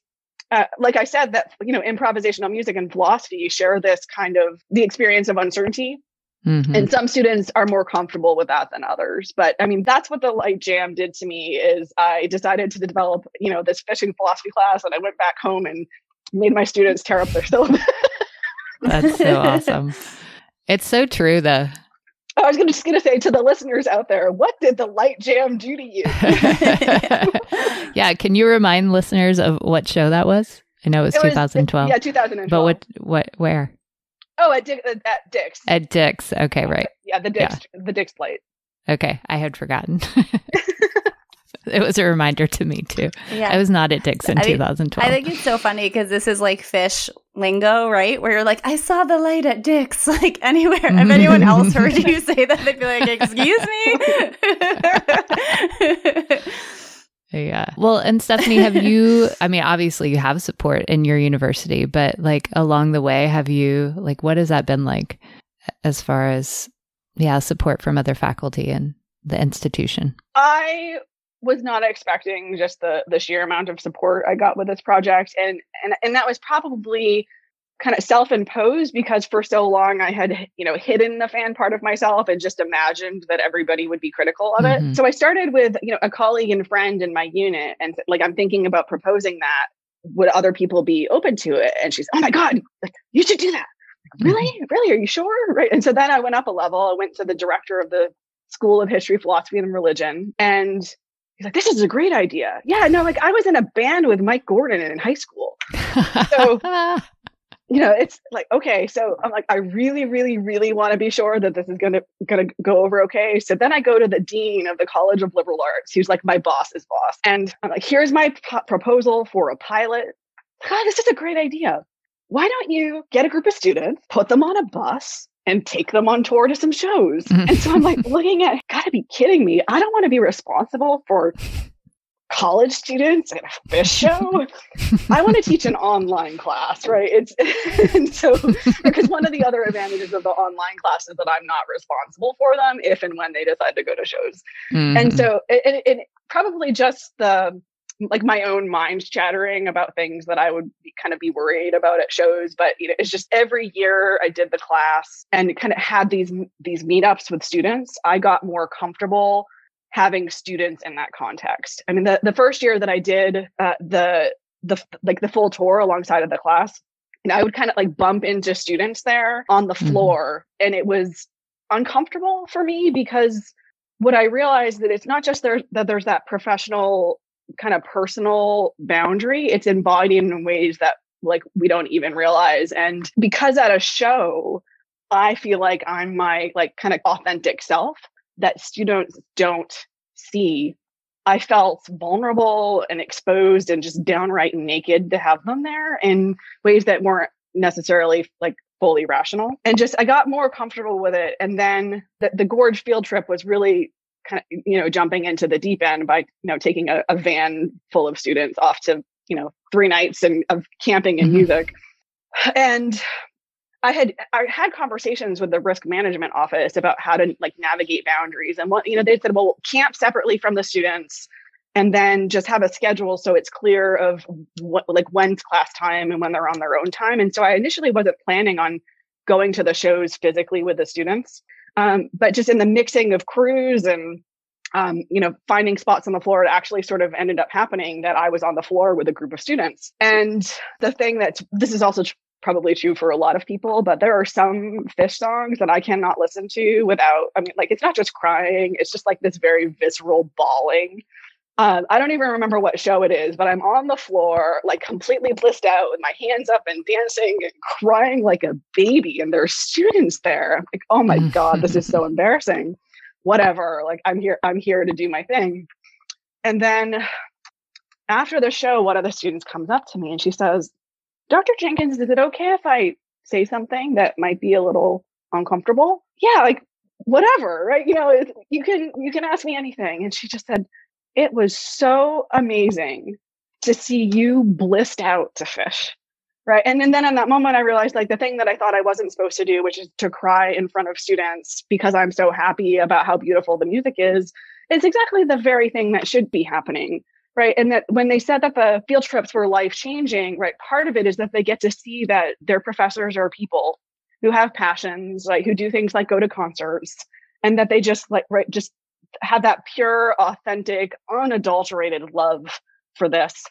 uh, like I said that you know improvisational music and philosophy share this kind of the experience of uncertainty. Mm-hmm. And some students are more comfortable with that than others. But I mean, that's what the light jam did to me is I decided to develop, you know, this fishing philosophy class and I went back home and made my students tear up their syllabus. that's so awesome. It's so true though. I was just going to say to the listeners out there, what did the light jam do to you? yeah, can you remind listeners of what show that was? I know it was, it 2012. Was, yeah, 2012. But what, what, where? Oh, at, Dick, at Dick's. At Dick's. Okay, right. Yeah, the Dick's, yeah. the Dick's light. Okay, I had forgotten. it was a reminder to me too. Yeah. I was not at Dick's in I 2012. I think it's so funny because this is like Phish lingo, right? Where you're like, I saw the light at Dick's, like anywhere. If anyone else heard you say that, they'd be like, Excuse me. Yeah. Well, and Stephanie, have you, I mean, obviously you have support in your university, but like along the way, have you, like, what has that been like as far as, yeah, support from other faculty and the institution? I was not expecting just the the sheer amount of support I got with this project and and and that was probably kind of self-imposed because for so long I had you know hidden the fan part of myself and just imagined that everybody would be critical of mm-hmm. it. So I started with you know a colleague and friend in my unit and like I'm thinking about proposing that would other people be open to it and she's oh my god like you should do that. Really? Mm-hmm. Really? Are you sure? Right. And so then I went up a level. I went to the director of the School of History, Philosophy, and Religion. And he's like, this is a great idea. Yeah, no, like I was in a band with Mike Gordon in high school. So, you know, it's like, okay, so I'm like, I really, really, really want to be sure that this is gonna gonna go over okay. So then I go to the dean of the College of Liberal Arts, who's like my boss's boss. And I'm like, here's my p- proposal for a pilot. God, this is a great idea. Why don't you get a group of students, put them on a bus, and take them on tour to some shows. Mm-hmm. And so I'm like looking at, gotta be kidding me. I don't want to be responsible for college students at a Phish show. I want to teach an online class, right? It's and so because one of the other advantages of the online class is that I'm not responsible for them if and when they decide to go to shows. Mm-hmm. And so it, it, it probably just the like my own mind chattering about things that I would be, kind of be worried about at shows. But you know, it's just every year I did the class and kind of had these these meetups with students. I got more comfortable having students in that context. I mean, the the first year that I did uh, the the like the full tour alongside of the class, and I would kind of like bump into students there on the mm-hmm. floor, mm-hmm. and it was uncomfortable for me because what I realized that it's not just there that there's that professional kind of personal boundary it's embodied in ways that like we don't even realize and because at a show i feel like i'm my like kind of authentic self that students don't see. I felt vulnerable and exposed and just downright naked to have them there in ways that weren't necessarily like fully rational. And just i got more comfortable with it. And then the, the gorge field trip was really kind of you know jumping into the deep end by you know taking a, a van full of students off to you know three nights and of camping and mm-hmm. music. And i had i had conversations with the risk management office about how to like navigate boundaries and what you know they said well camp separately from the students and then just have a schedule so it's clear of what like when's class time and when they're on their own time and so i initially wasn't planning on going to the shows physically with the students um, but just in the mixing of crews and um, you know, finding spots on the floor, it actually sort of ended up happening that I was on the floor with a group of students. And the thing that's this is also tr- probably true for a lot of people, but there are some Phish songs that I cannot listen to without, I mean, like it's not just crying, it's just like this very visceral bawling um, I don't even remember what show it is, but I'm on the floor, like completely blissed out with my hands up and dancing and crying like a baby. And there are students there. I'm like, oh my God, this is so embarrassing. whatever. Like I'm here, I'm here to do my thing. And then after the show, one of the students comes up to me and she says, Dr. Jenkins, is it okay if I say something that might be a little uncomfortable? Yeah, like whatever, right? You know, you can you can ask me anything. And she just said, it was so amazing to see you blissed out to Phish Right. And, and then in that moment, I realized like the thing that I thought I wasn't supposed to do, which is to cry in front of students because I'm so happy about how beautiful the music is, is exactly the very thing that should be happening. Right. And that when they said that the field trips were life changing, right, part of it is that they get to see that their professors are people who have passions, like who do things like go to concerts and that they just like, right, just have that pure, authentic, unadulterated love for this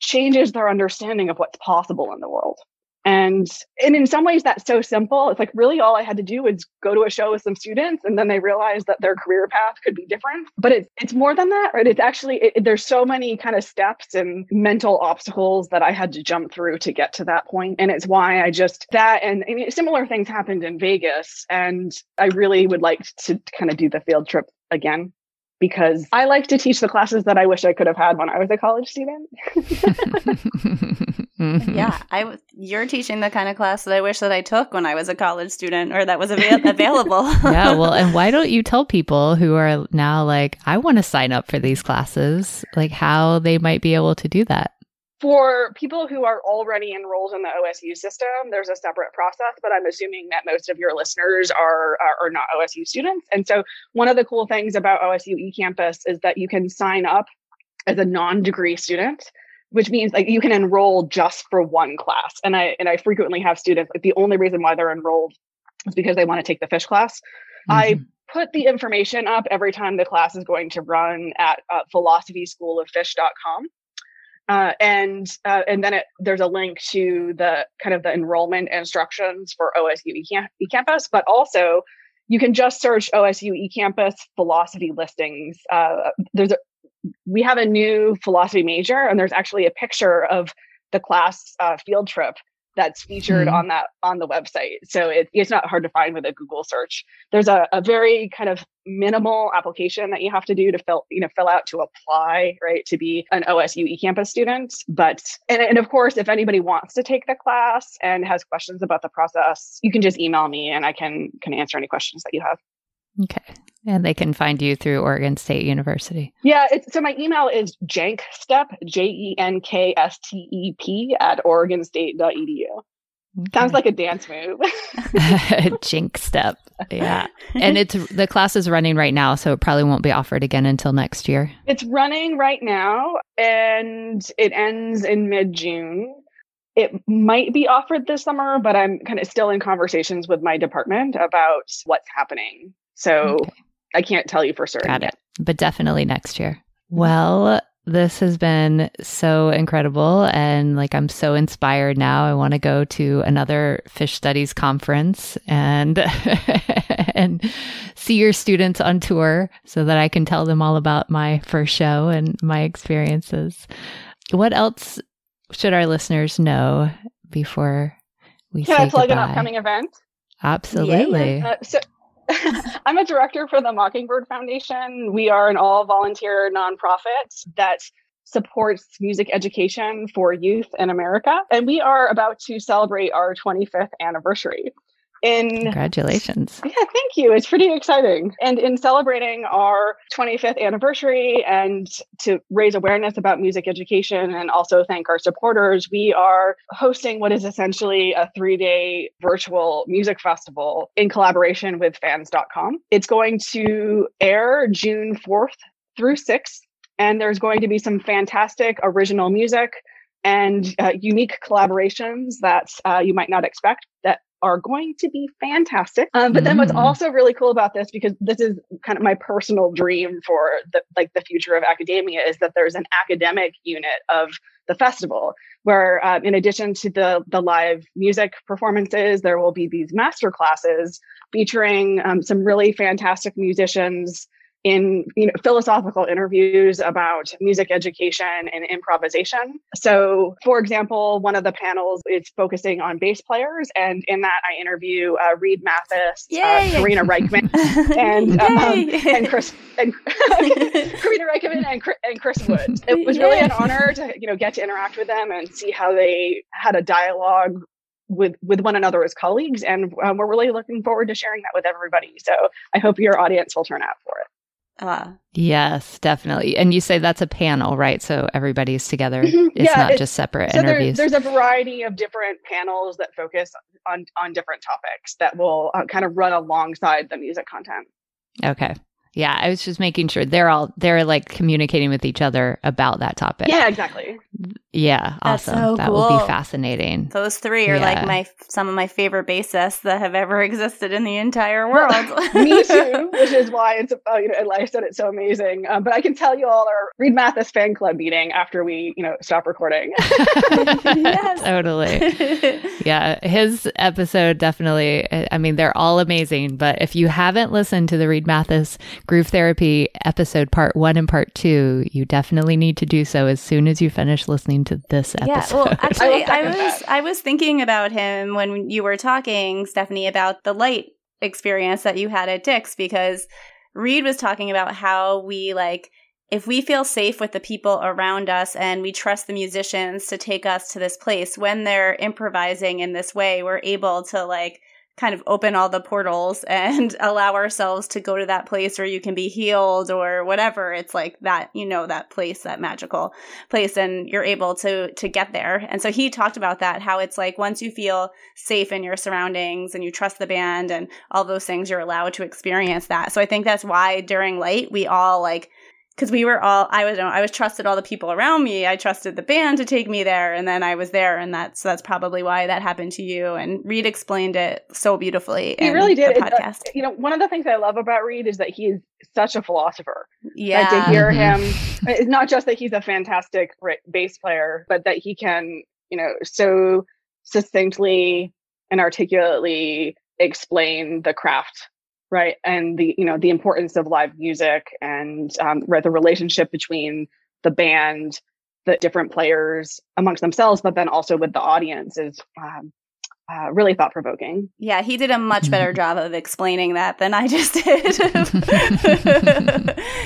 changes their understanding of what's possible in the world. And and in some ways that's so simple. It's like really all I had to do was go to a show with some students and then they realized that their career path could be different. But it's it's more than that, right? It's actually it, there's so many kind of steps and mental obstacles that I had to jump through to get to that point. And it's why I just that and I mean, similar things happened in Vegas and I really would like to kind of do the field trip again because I like to teach the classes that I wish I could have had when I was a college student. mm-hmm. Yeah, I you're teaching the kind of class that I wish that I took when I was a college student or that was av- available. yeah, well, and why don't you tell people who are now like I want to sign up for these classes, like how they might be able to do that? For people who are already enrolled in the OSU system, there's a separate process, but I'm assuming that most of your listeners are, are, are not OSU students. And so one of the cool things about OSU eCampus is that you can sign up as a non-degree student which means like you can enroll just for one class and i and i frequently have students like the only reason why they're enrolled is because they want to take the Phish class mm-hmm. i put the information up every time the class is going to run at uh, philosophyschooloffphish.com uh, and uh, and then it, there's a link to the kind of the enrollment instructions for OSU eCampus, but also you can just search OSU eCampus philosophy listings. Uh, there's a, we have a new philosophy major, and there's actually a picture of the class uh, field trip that's featured mm-hmm. on that on the website. So it, it's not hard to find with a Google search. There's a, a very kind of minimal application that you have to do to fill you know fill out to apply right to be an OSU eCampus student. But and, and of course, if anybody wants to take the class and has questions about the process, you can just email me and I can can answer any questions that you have. Okay. And they can find you through Oregon State University. Yeah. so my email is jenkstep, J E N K S T E P, at oregonstate.edu. Okay. Sounds like a dance move. Jink step. Yeah. And it's the class is running right now, so it probably won't be offered again until next year. It's running right now and it ends in mid June. It might be offered this summer, but I'm kind of still in conversations with my department about what's happening. So okay. I can't tell you for certain. Got it. But definitely next year. Well, this has been so incredible. And like, I'm so inspired now. I want to go to another Phish studies conference and, and see your students on tour so that I can tell them all about my first show and my experiences. What else should our listeners know before we Can I plug goodbye? an upcoming event? Absolutely. Uh, so I'm a director for the Mockingbird Foundation. We are an all volunteer nonprofit that supports music education for youth in America. And we are about to celebrate our 25th anniversary in congratulations. Yeah thank you. It's pretty exciting. And in celebrating our 25th anniversary and to raise awareness about music education and also thank our supporters we are hosting what is essentially a three-day virtual music festival in collaboration with fans.com it's going to air june 4th through 6th and there's going to be some fantastic original music and uh, unique collaborations that uh, you might not expect that are going to be fantastic. Um, but then what's mm. also really cool about this, because this is kind of my personal dream for the like the future of academia, is that there's an academic unit of the festival where um, in addition to the the live music performances there will be these master classes featuring um, some really fantastic musicians in you know philosophical interviews about music education and improvisation. So, for example, one of the panels is focusing on bass players, and in that I interview uh, Reed Mathis, uh, Karina Rykman, and um, and Chris and Karina Rykman and, and Chris Wood. It was really an honor to you know get to interact with them and see how they had a dialogue with with one another as colleagues and um, we're really looking forward to sharing that with everybody. So i hope your audience will turn out for it uh, yes, definitely. And you say that's a panel, right? So everybody's together. Mm-hmm. It's yeah, not it's, just separate so interviews. There, there's a variety of different panels that focus on on different topics that will uh, kind of run alongside the music content. Okay. Yeah, I was just making sure they're all they're like communicating with each other about that topic. Yeah, exactly. Yeah, awesome. So that cool. will be fascinating. Those three are yeah. like my some of my favorite bassists that have ever existed in the entire world. Me too, which is why it's uh, you know, like I said, it's so amazing. Um, but I can tell you all our Reed Mathis fan club meeting after we you know stop recording. yes. totally. Yeah, his episode definitely. I mean, they're all amazing. But if you haven't listened to the Reed Mathis Groove Therapy episode part one and part two, you definitely need to do so as soon as you finish listening to this episode. Yeah, well, actually, I, I was I was thinking about him when you were talking, Stephanie, about the light experience that you had at Dick's because Reed was talking about how we like if we feel safe with the people around us and we trust the musicians to take us to this place when they're improvising in this way, we're able to like kind of open all the portals and allow ourselves to go to that place where you can be healed or whatever. It's like that you know that place that magical place and you're able to to get there. And so he talked about that how it's like once you feel safe in your surroundings and you trust the band and all those things you're allowed to experience that. So i think that's why during light we all like because we were all I was I was trusted all the people around me. I trusted the band to take me there, and then I was there, and that's that's probably why that happened to you. And Reed explained it so beautifully. He really did. Uh, podcast. you know, one of the things I love about Reed is that he is such a philosopher. Yeah, like to hear mm-hmm. him, it's not just that he's a fantastic bass player, but that he can, you know, so succinctly and articulately explain the craft right and the you know the importance of live music and um, right, the relationship between the band the different players amongst themselves but then also with the audience is um, uh, really thought provoking. Yeah, he did a much better job of explaining that than I just did.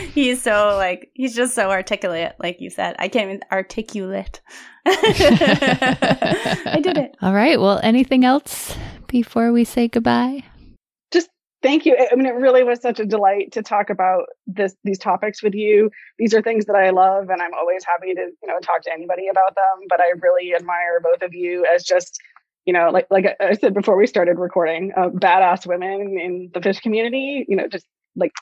he's so like he's just so articulate, like you said. I can't even articulate. I did it. All right. Well, anything else before we say goodbye? Thank you. I mean, it really was such a delight to talk about this these topics with you. These are things that I love, and I'm always happy to you know talk to anybody about them. But I really admire both of you as just you know like like I said before we started recording, uh, badass women in the Phish community. You know, just like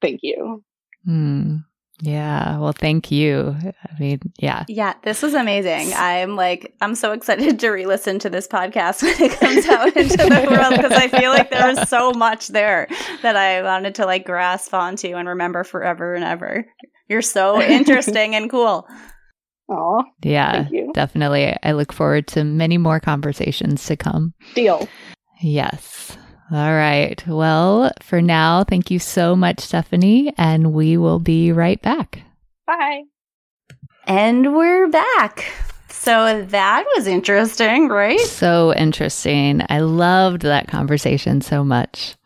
thank you. Hmm. Yeah. Well, thank you. I mean, yeah. Yeah, this was amazing. I'm like, I'm so excited to re listen to this podcast when it comes out into the world because I feel like there was so much there that I wanted to like grasp onto and remember forever and ever. You're so interesting and cool. Oh, yeah, definitely. I look forward to many more conversations to come. Deal. Yes. All right. Well, for now, thank you so much, Stephanie, and we will be right back. Bye. And we're back. So that was interesting, right? So interesting. I loved that conversation so much.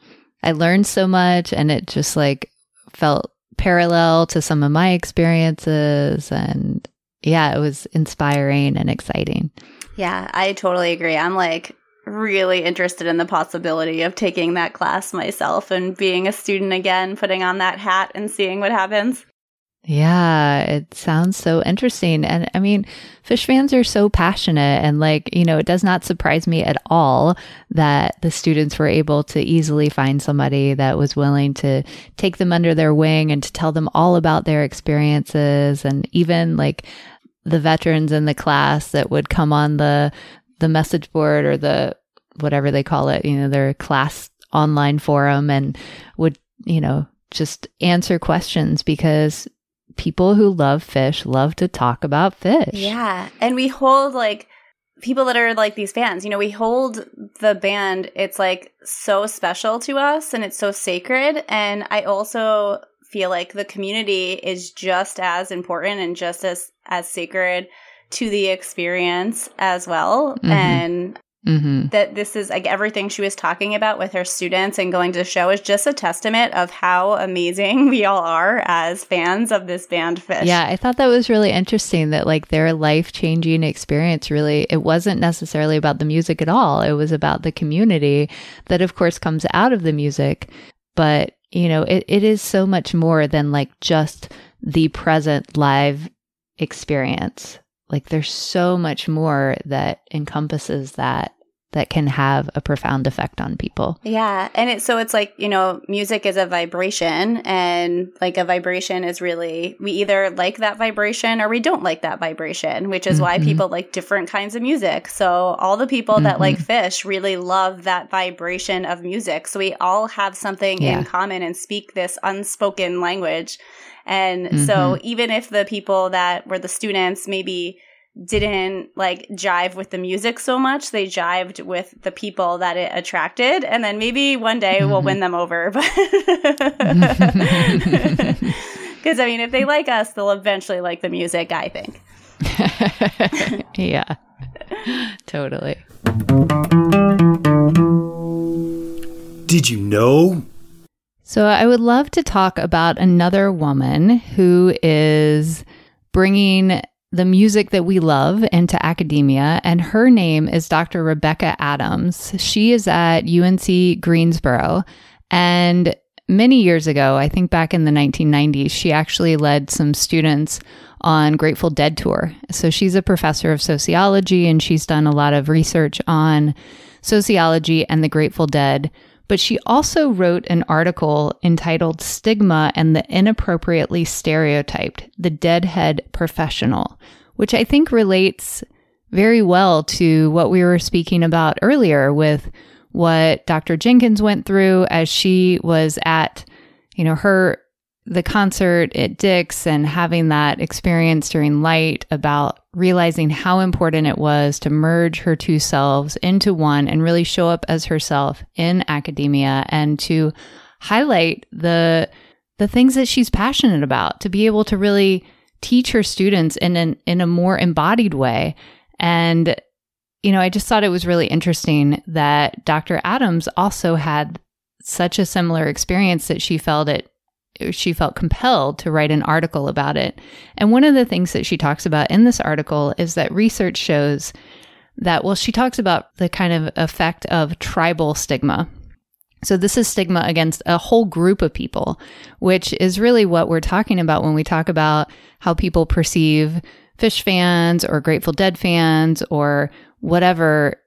I learned so much, and it just like felt parallel to some of my experiences. And yeah, it was inspiring and exciting. Yeah, I totally agree. I'm like, really interested in the possibility of taking that class myself and being a student again, putting on that hat and seeing what happens. Yeah, it sounds so interesting. And I mean, Phish fans are so passionate. And like, you know, it does not surprise me at all that the students were able to easily find somebody that was willing to take them under their wing and to tell them all about their experiences. And even like the veterans in the class that would come on the the message board or the whatever they call it, you know, their class online forum and would, you know, just answer questions because people who love Phish love to talk about Phish. Yeah. And we hold like people that are like these fans, you know, we hold the band, it's like so special to us and it's so sacred. And I also feel like the community is just as important and just as as sacred to the experience as well. Mm-hmm. And Mm-hmm. That this is like everything she was talking about with her students and going to the show is just a testament of how amazing we all are as fans of this band Phish. Yeah, I thought that was really interesting that like their life changing experience really, it wasn't necessarily about the music at all. It was about the community that, of course, comes out of the music. But, you know, it, it is so much more than like just the present live experience. Like there's so much more that encompasses that that can have a profound effect on people. Yeah. And it, so it's like, you know, music is a vibration and like a vibration is really, we either like that vibration or we don't like that vibration, which is mm-hmm. why people like different kinds of music. So all the people mm-hmm. that like Phish really love that vibration of music. So we all have something yeah. in common and speak this unspoken language. And mm-hmm. so even if the people that were the students maybe didn't like jive with the music so much. They jived with the people that it attracted. And then maybe one day mm-hmm. we'll win them over. Because, I mean, if they like us, they'll eventually like the music, I think. yeah, totally. Did you know? So, I would love to talk about another woman who is bringing the music that we love into academia, and her name is Dr. Rebecca Adams. She is at UNC Greensboro, and many years ago, I think back in the 1990s, she actually led some students on Grateful Dead tour. So she's a professor of sociology and she's done a lot of research on sociology and the Grateful Dead but she also wrote an article entitled Stigma and the Inappropriately Stereotyped The Deadhead Professional, which I think relates very well to what we were speaking about earlier with what Dr. Jenkins went through as she was at, you know, her the concert at Dick's and having that experience during Light about realizing how important it was to merge her two selves into one and really show up as herself in academia and to highlight the the things that she's passionate about to be able to really teach her students in an in a more embodied way and you know I just thought it was really interesting that Dr. Adams also had such a similar experience that she felt it she felt compelled to write an article about it. And one of the things that she talks about in this article is that research shows that, well, she talks about the kind of effect of tribal stigma. So, this is stigma against a whole group of people, which is really what we're talking about when we talk about how people perceive Phish fans or Grateful Dead fans or whatever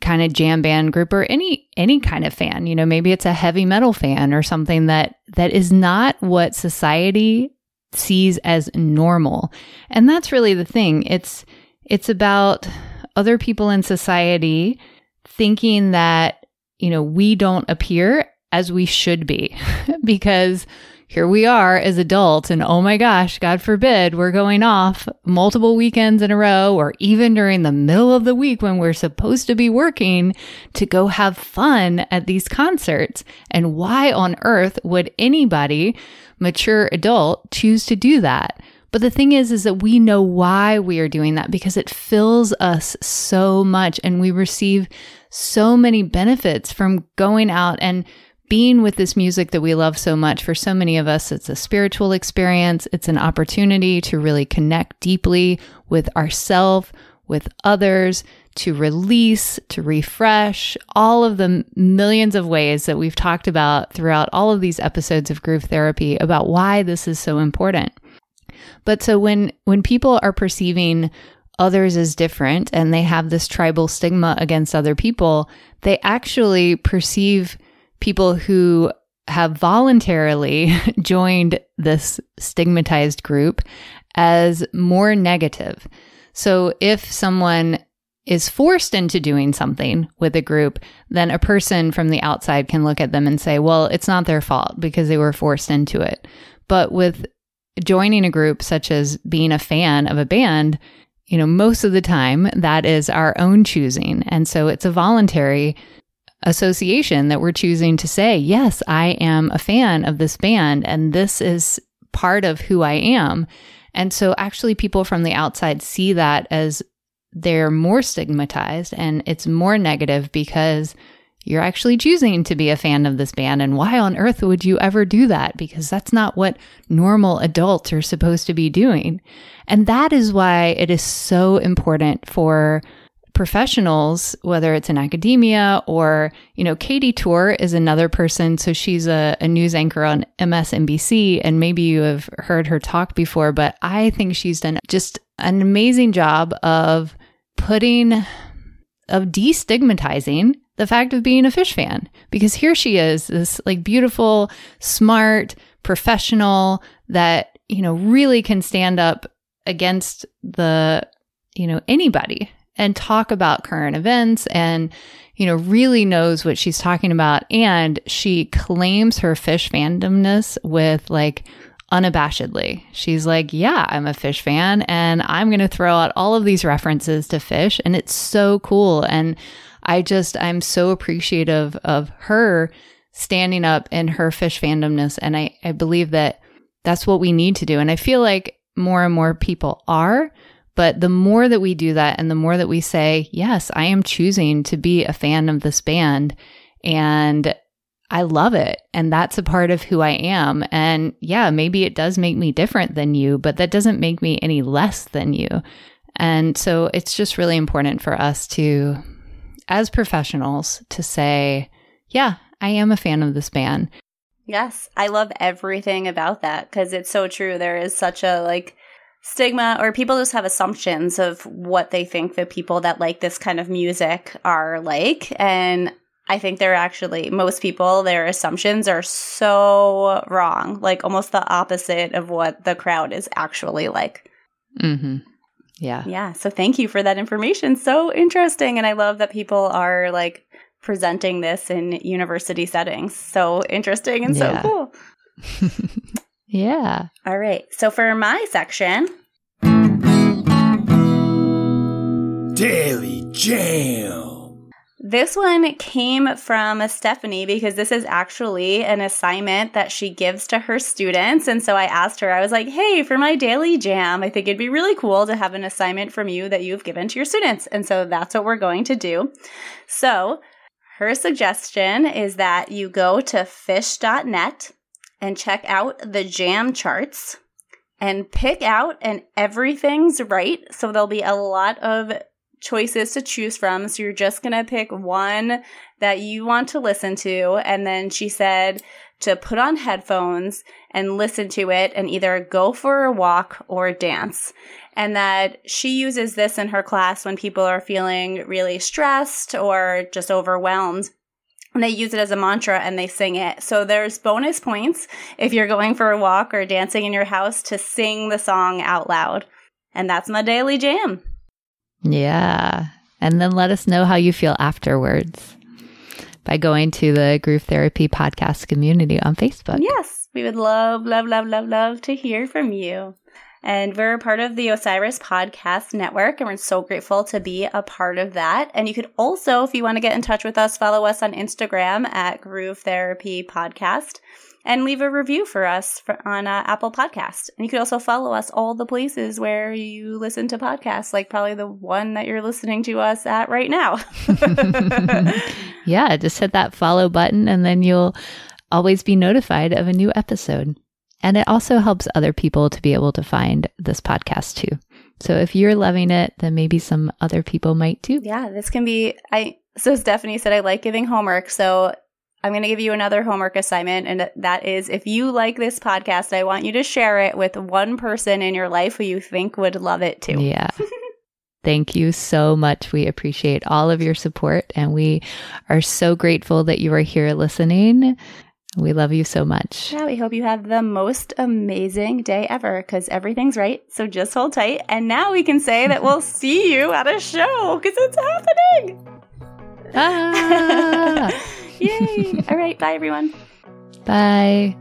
kind of jam band group or any any kind of fan you know maybe it's a heavy metal fan or something that that is not what society sees as normal. And that's really the thing. It's it's about other people in society thinking that you know we don't appear as we should be because here we are as adults, and oh my gosh, God forbid, we're going off multiple weekends in a row, or even during the middle of the week when we're supposed to be working to go have fun at these concerts. And why on earth would anybody, mature adult, choose to do that? But the thing is, is that we know why we are doing that because it fills us so much and we receive so many benefits from going out and being with this music that we love so much, for so many of us, it's a spiritual experience. It's an opportunity to really connect deeply with ourselves, with others, to release, to refresh, all of the millions of ways that we've talked about throughout all of these episodes of Groove Therapy about why this is so important. But so when when people are perceiving others as different and they have this tribal stigma against other people, they actually perceive people who have voluntarily joined this stigmatized group as more negative. So if someone is forced into doing something with a group, then a person from the outside can look at them and say, well, it's not their fault because they were forced into it. But with joining a group, such as being a fan of a band, you know, most of the time that is our own choosing. And so it's a voluntary association that we're choosing to say, yes, I am a fan of this band and this is part of who I am. And so actually people from the outside see that as they're more stigmatized and it's more negative because you're actually choosing to be a fan of this band. And why on earth would you ever do that? Because that's not what normal adults are supposed to be doing. And that is why it is so important for professionals, whether it's in academia or, you know, Katie Tur is another person. So she's a, a, news anchor on MSNBC, and maybe you have heard her talk before, but I think she's done just an amazing job of putting, of destigmatizing the fact of being a Phish fan. Because here she is, this like beautiful, smart professional that, you know, really can stand up against the, you know, anybody and talk about current events and, you know, really knows what she's talking about. And she claims her Phish fandomness with like, unabashedly. She's like, Yeah, I'm a Phish fan, and I'm going to throw out all of these references to Phish And it's so cool. And I just, I'm so appreciative of her standing up in her Phish fandomness. And I, I believe that that's what we need to do. And I feel like more and more people are. But the more that we do that and the more that we say, yes, I am choosing to be a fan of this band and I love it. And that's a part of who I am. And yeah, maybe it does make me different than you, but that doesn't make me any less than you. And so it's just really important for us to, as professionals, to say, yeah, I am a fan of this band. Yes, I love everything about that because it's so true. There is such a like stigma or people just have assumptions of what they think the people that like this kind of music are like and I think they're actually most people their assumptions are so wrong like almost the opposite of what the crowd is actually like. Mm-hmm. Yeah. Yeah, so thank you for that information. So interesting and I love that people are like presenting this in university settings. So interesting and yeah. so cool. Yeah. All right. So for my section, Daily Jam. This one came from Stephanie because this is actually an assignment that she gives to her students. And so I asked her, I was like, hey, for my daily jam, I think it'd be really cool to have an assignment from you that you've given to your students. And so that's what we're going to do. So her suggestion is that you go to phish.net and check out the jam charts and pick out and everything's right. So there'll be a lot of choices to choose from. So you're just going to pick one that you want to listen to. And then she said to put on headphones and listen to it and either go for a walk or dance. And that she uses this in her class when people are feeling really stressed or just overwhelmed they use it as a mantra and they sing it. So there's bonus points if you're going for a walk or dancing in your house to sing the song out loud. And that's my daily jam. Yeah. And then let us know how you feel afterwards by going to the Groove Therapy podcast community on Facebook. Yes. We would love, love, love, love, love to hear from you. And we're part of the Osiris Podcast Network, and we're so grateful to be a part of that. And you could also, if you want to get in touch with us, follow us on Instagram at Groove Therapy Podcast and leave a review for us for, on uh, Apple Podcast. And you could also follow us all the places where you listen to podcasts, like probably the one that you're listening to us at right now. yeah, just hit that follow button, and then you'll always be notified of a new episode. And it also helps other people to be able to find this podcast too. So if you're loving it, then maybe some other people might too. Yeah, this can be I so Stephanie said I like giving homework. So I'm going to give you another homework assignment and that is if you like this podcast, I want you to share it with one person in your life who you think would love it too. Yeah. Thank you so much. We appreciate all of your support and we are so grateful that you are here listening. We love you so much. Yeah, we hope you have the most amazing day ever because everything's right. So just hold tight. And now we can say that we'll see you at a show because it's happening. Ah. Yay. All right. Bye, everyone. Bye.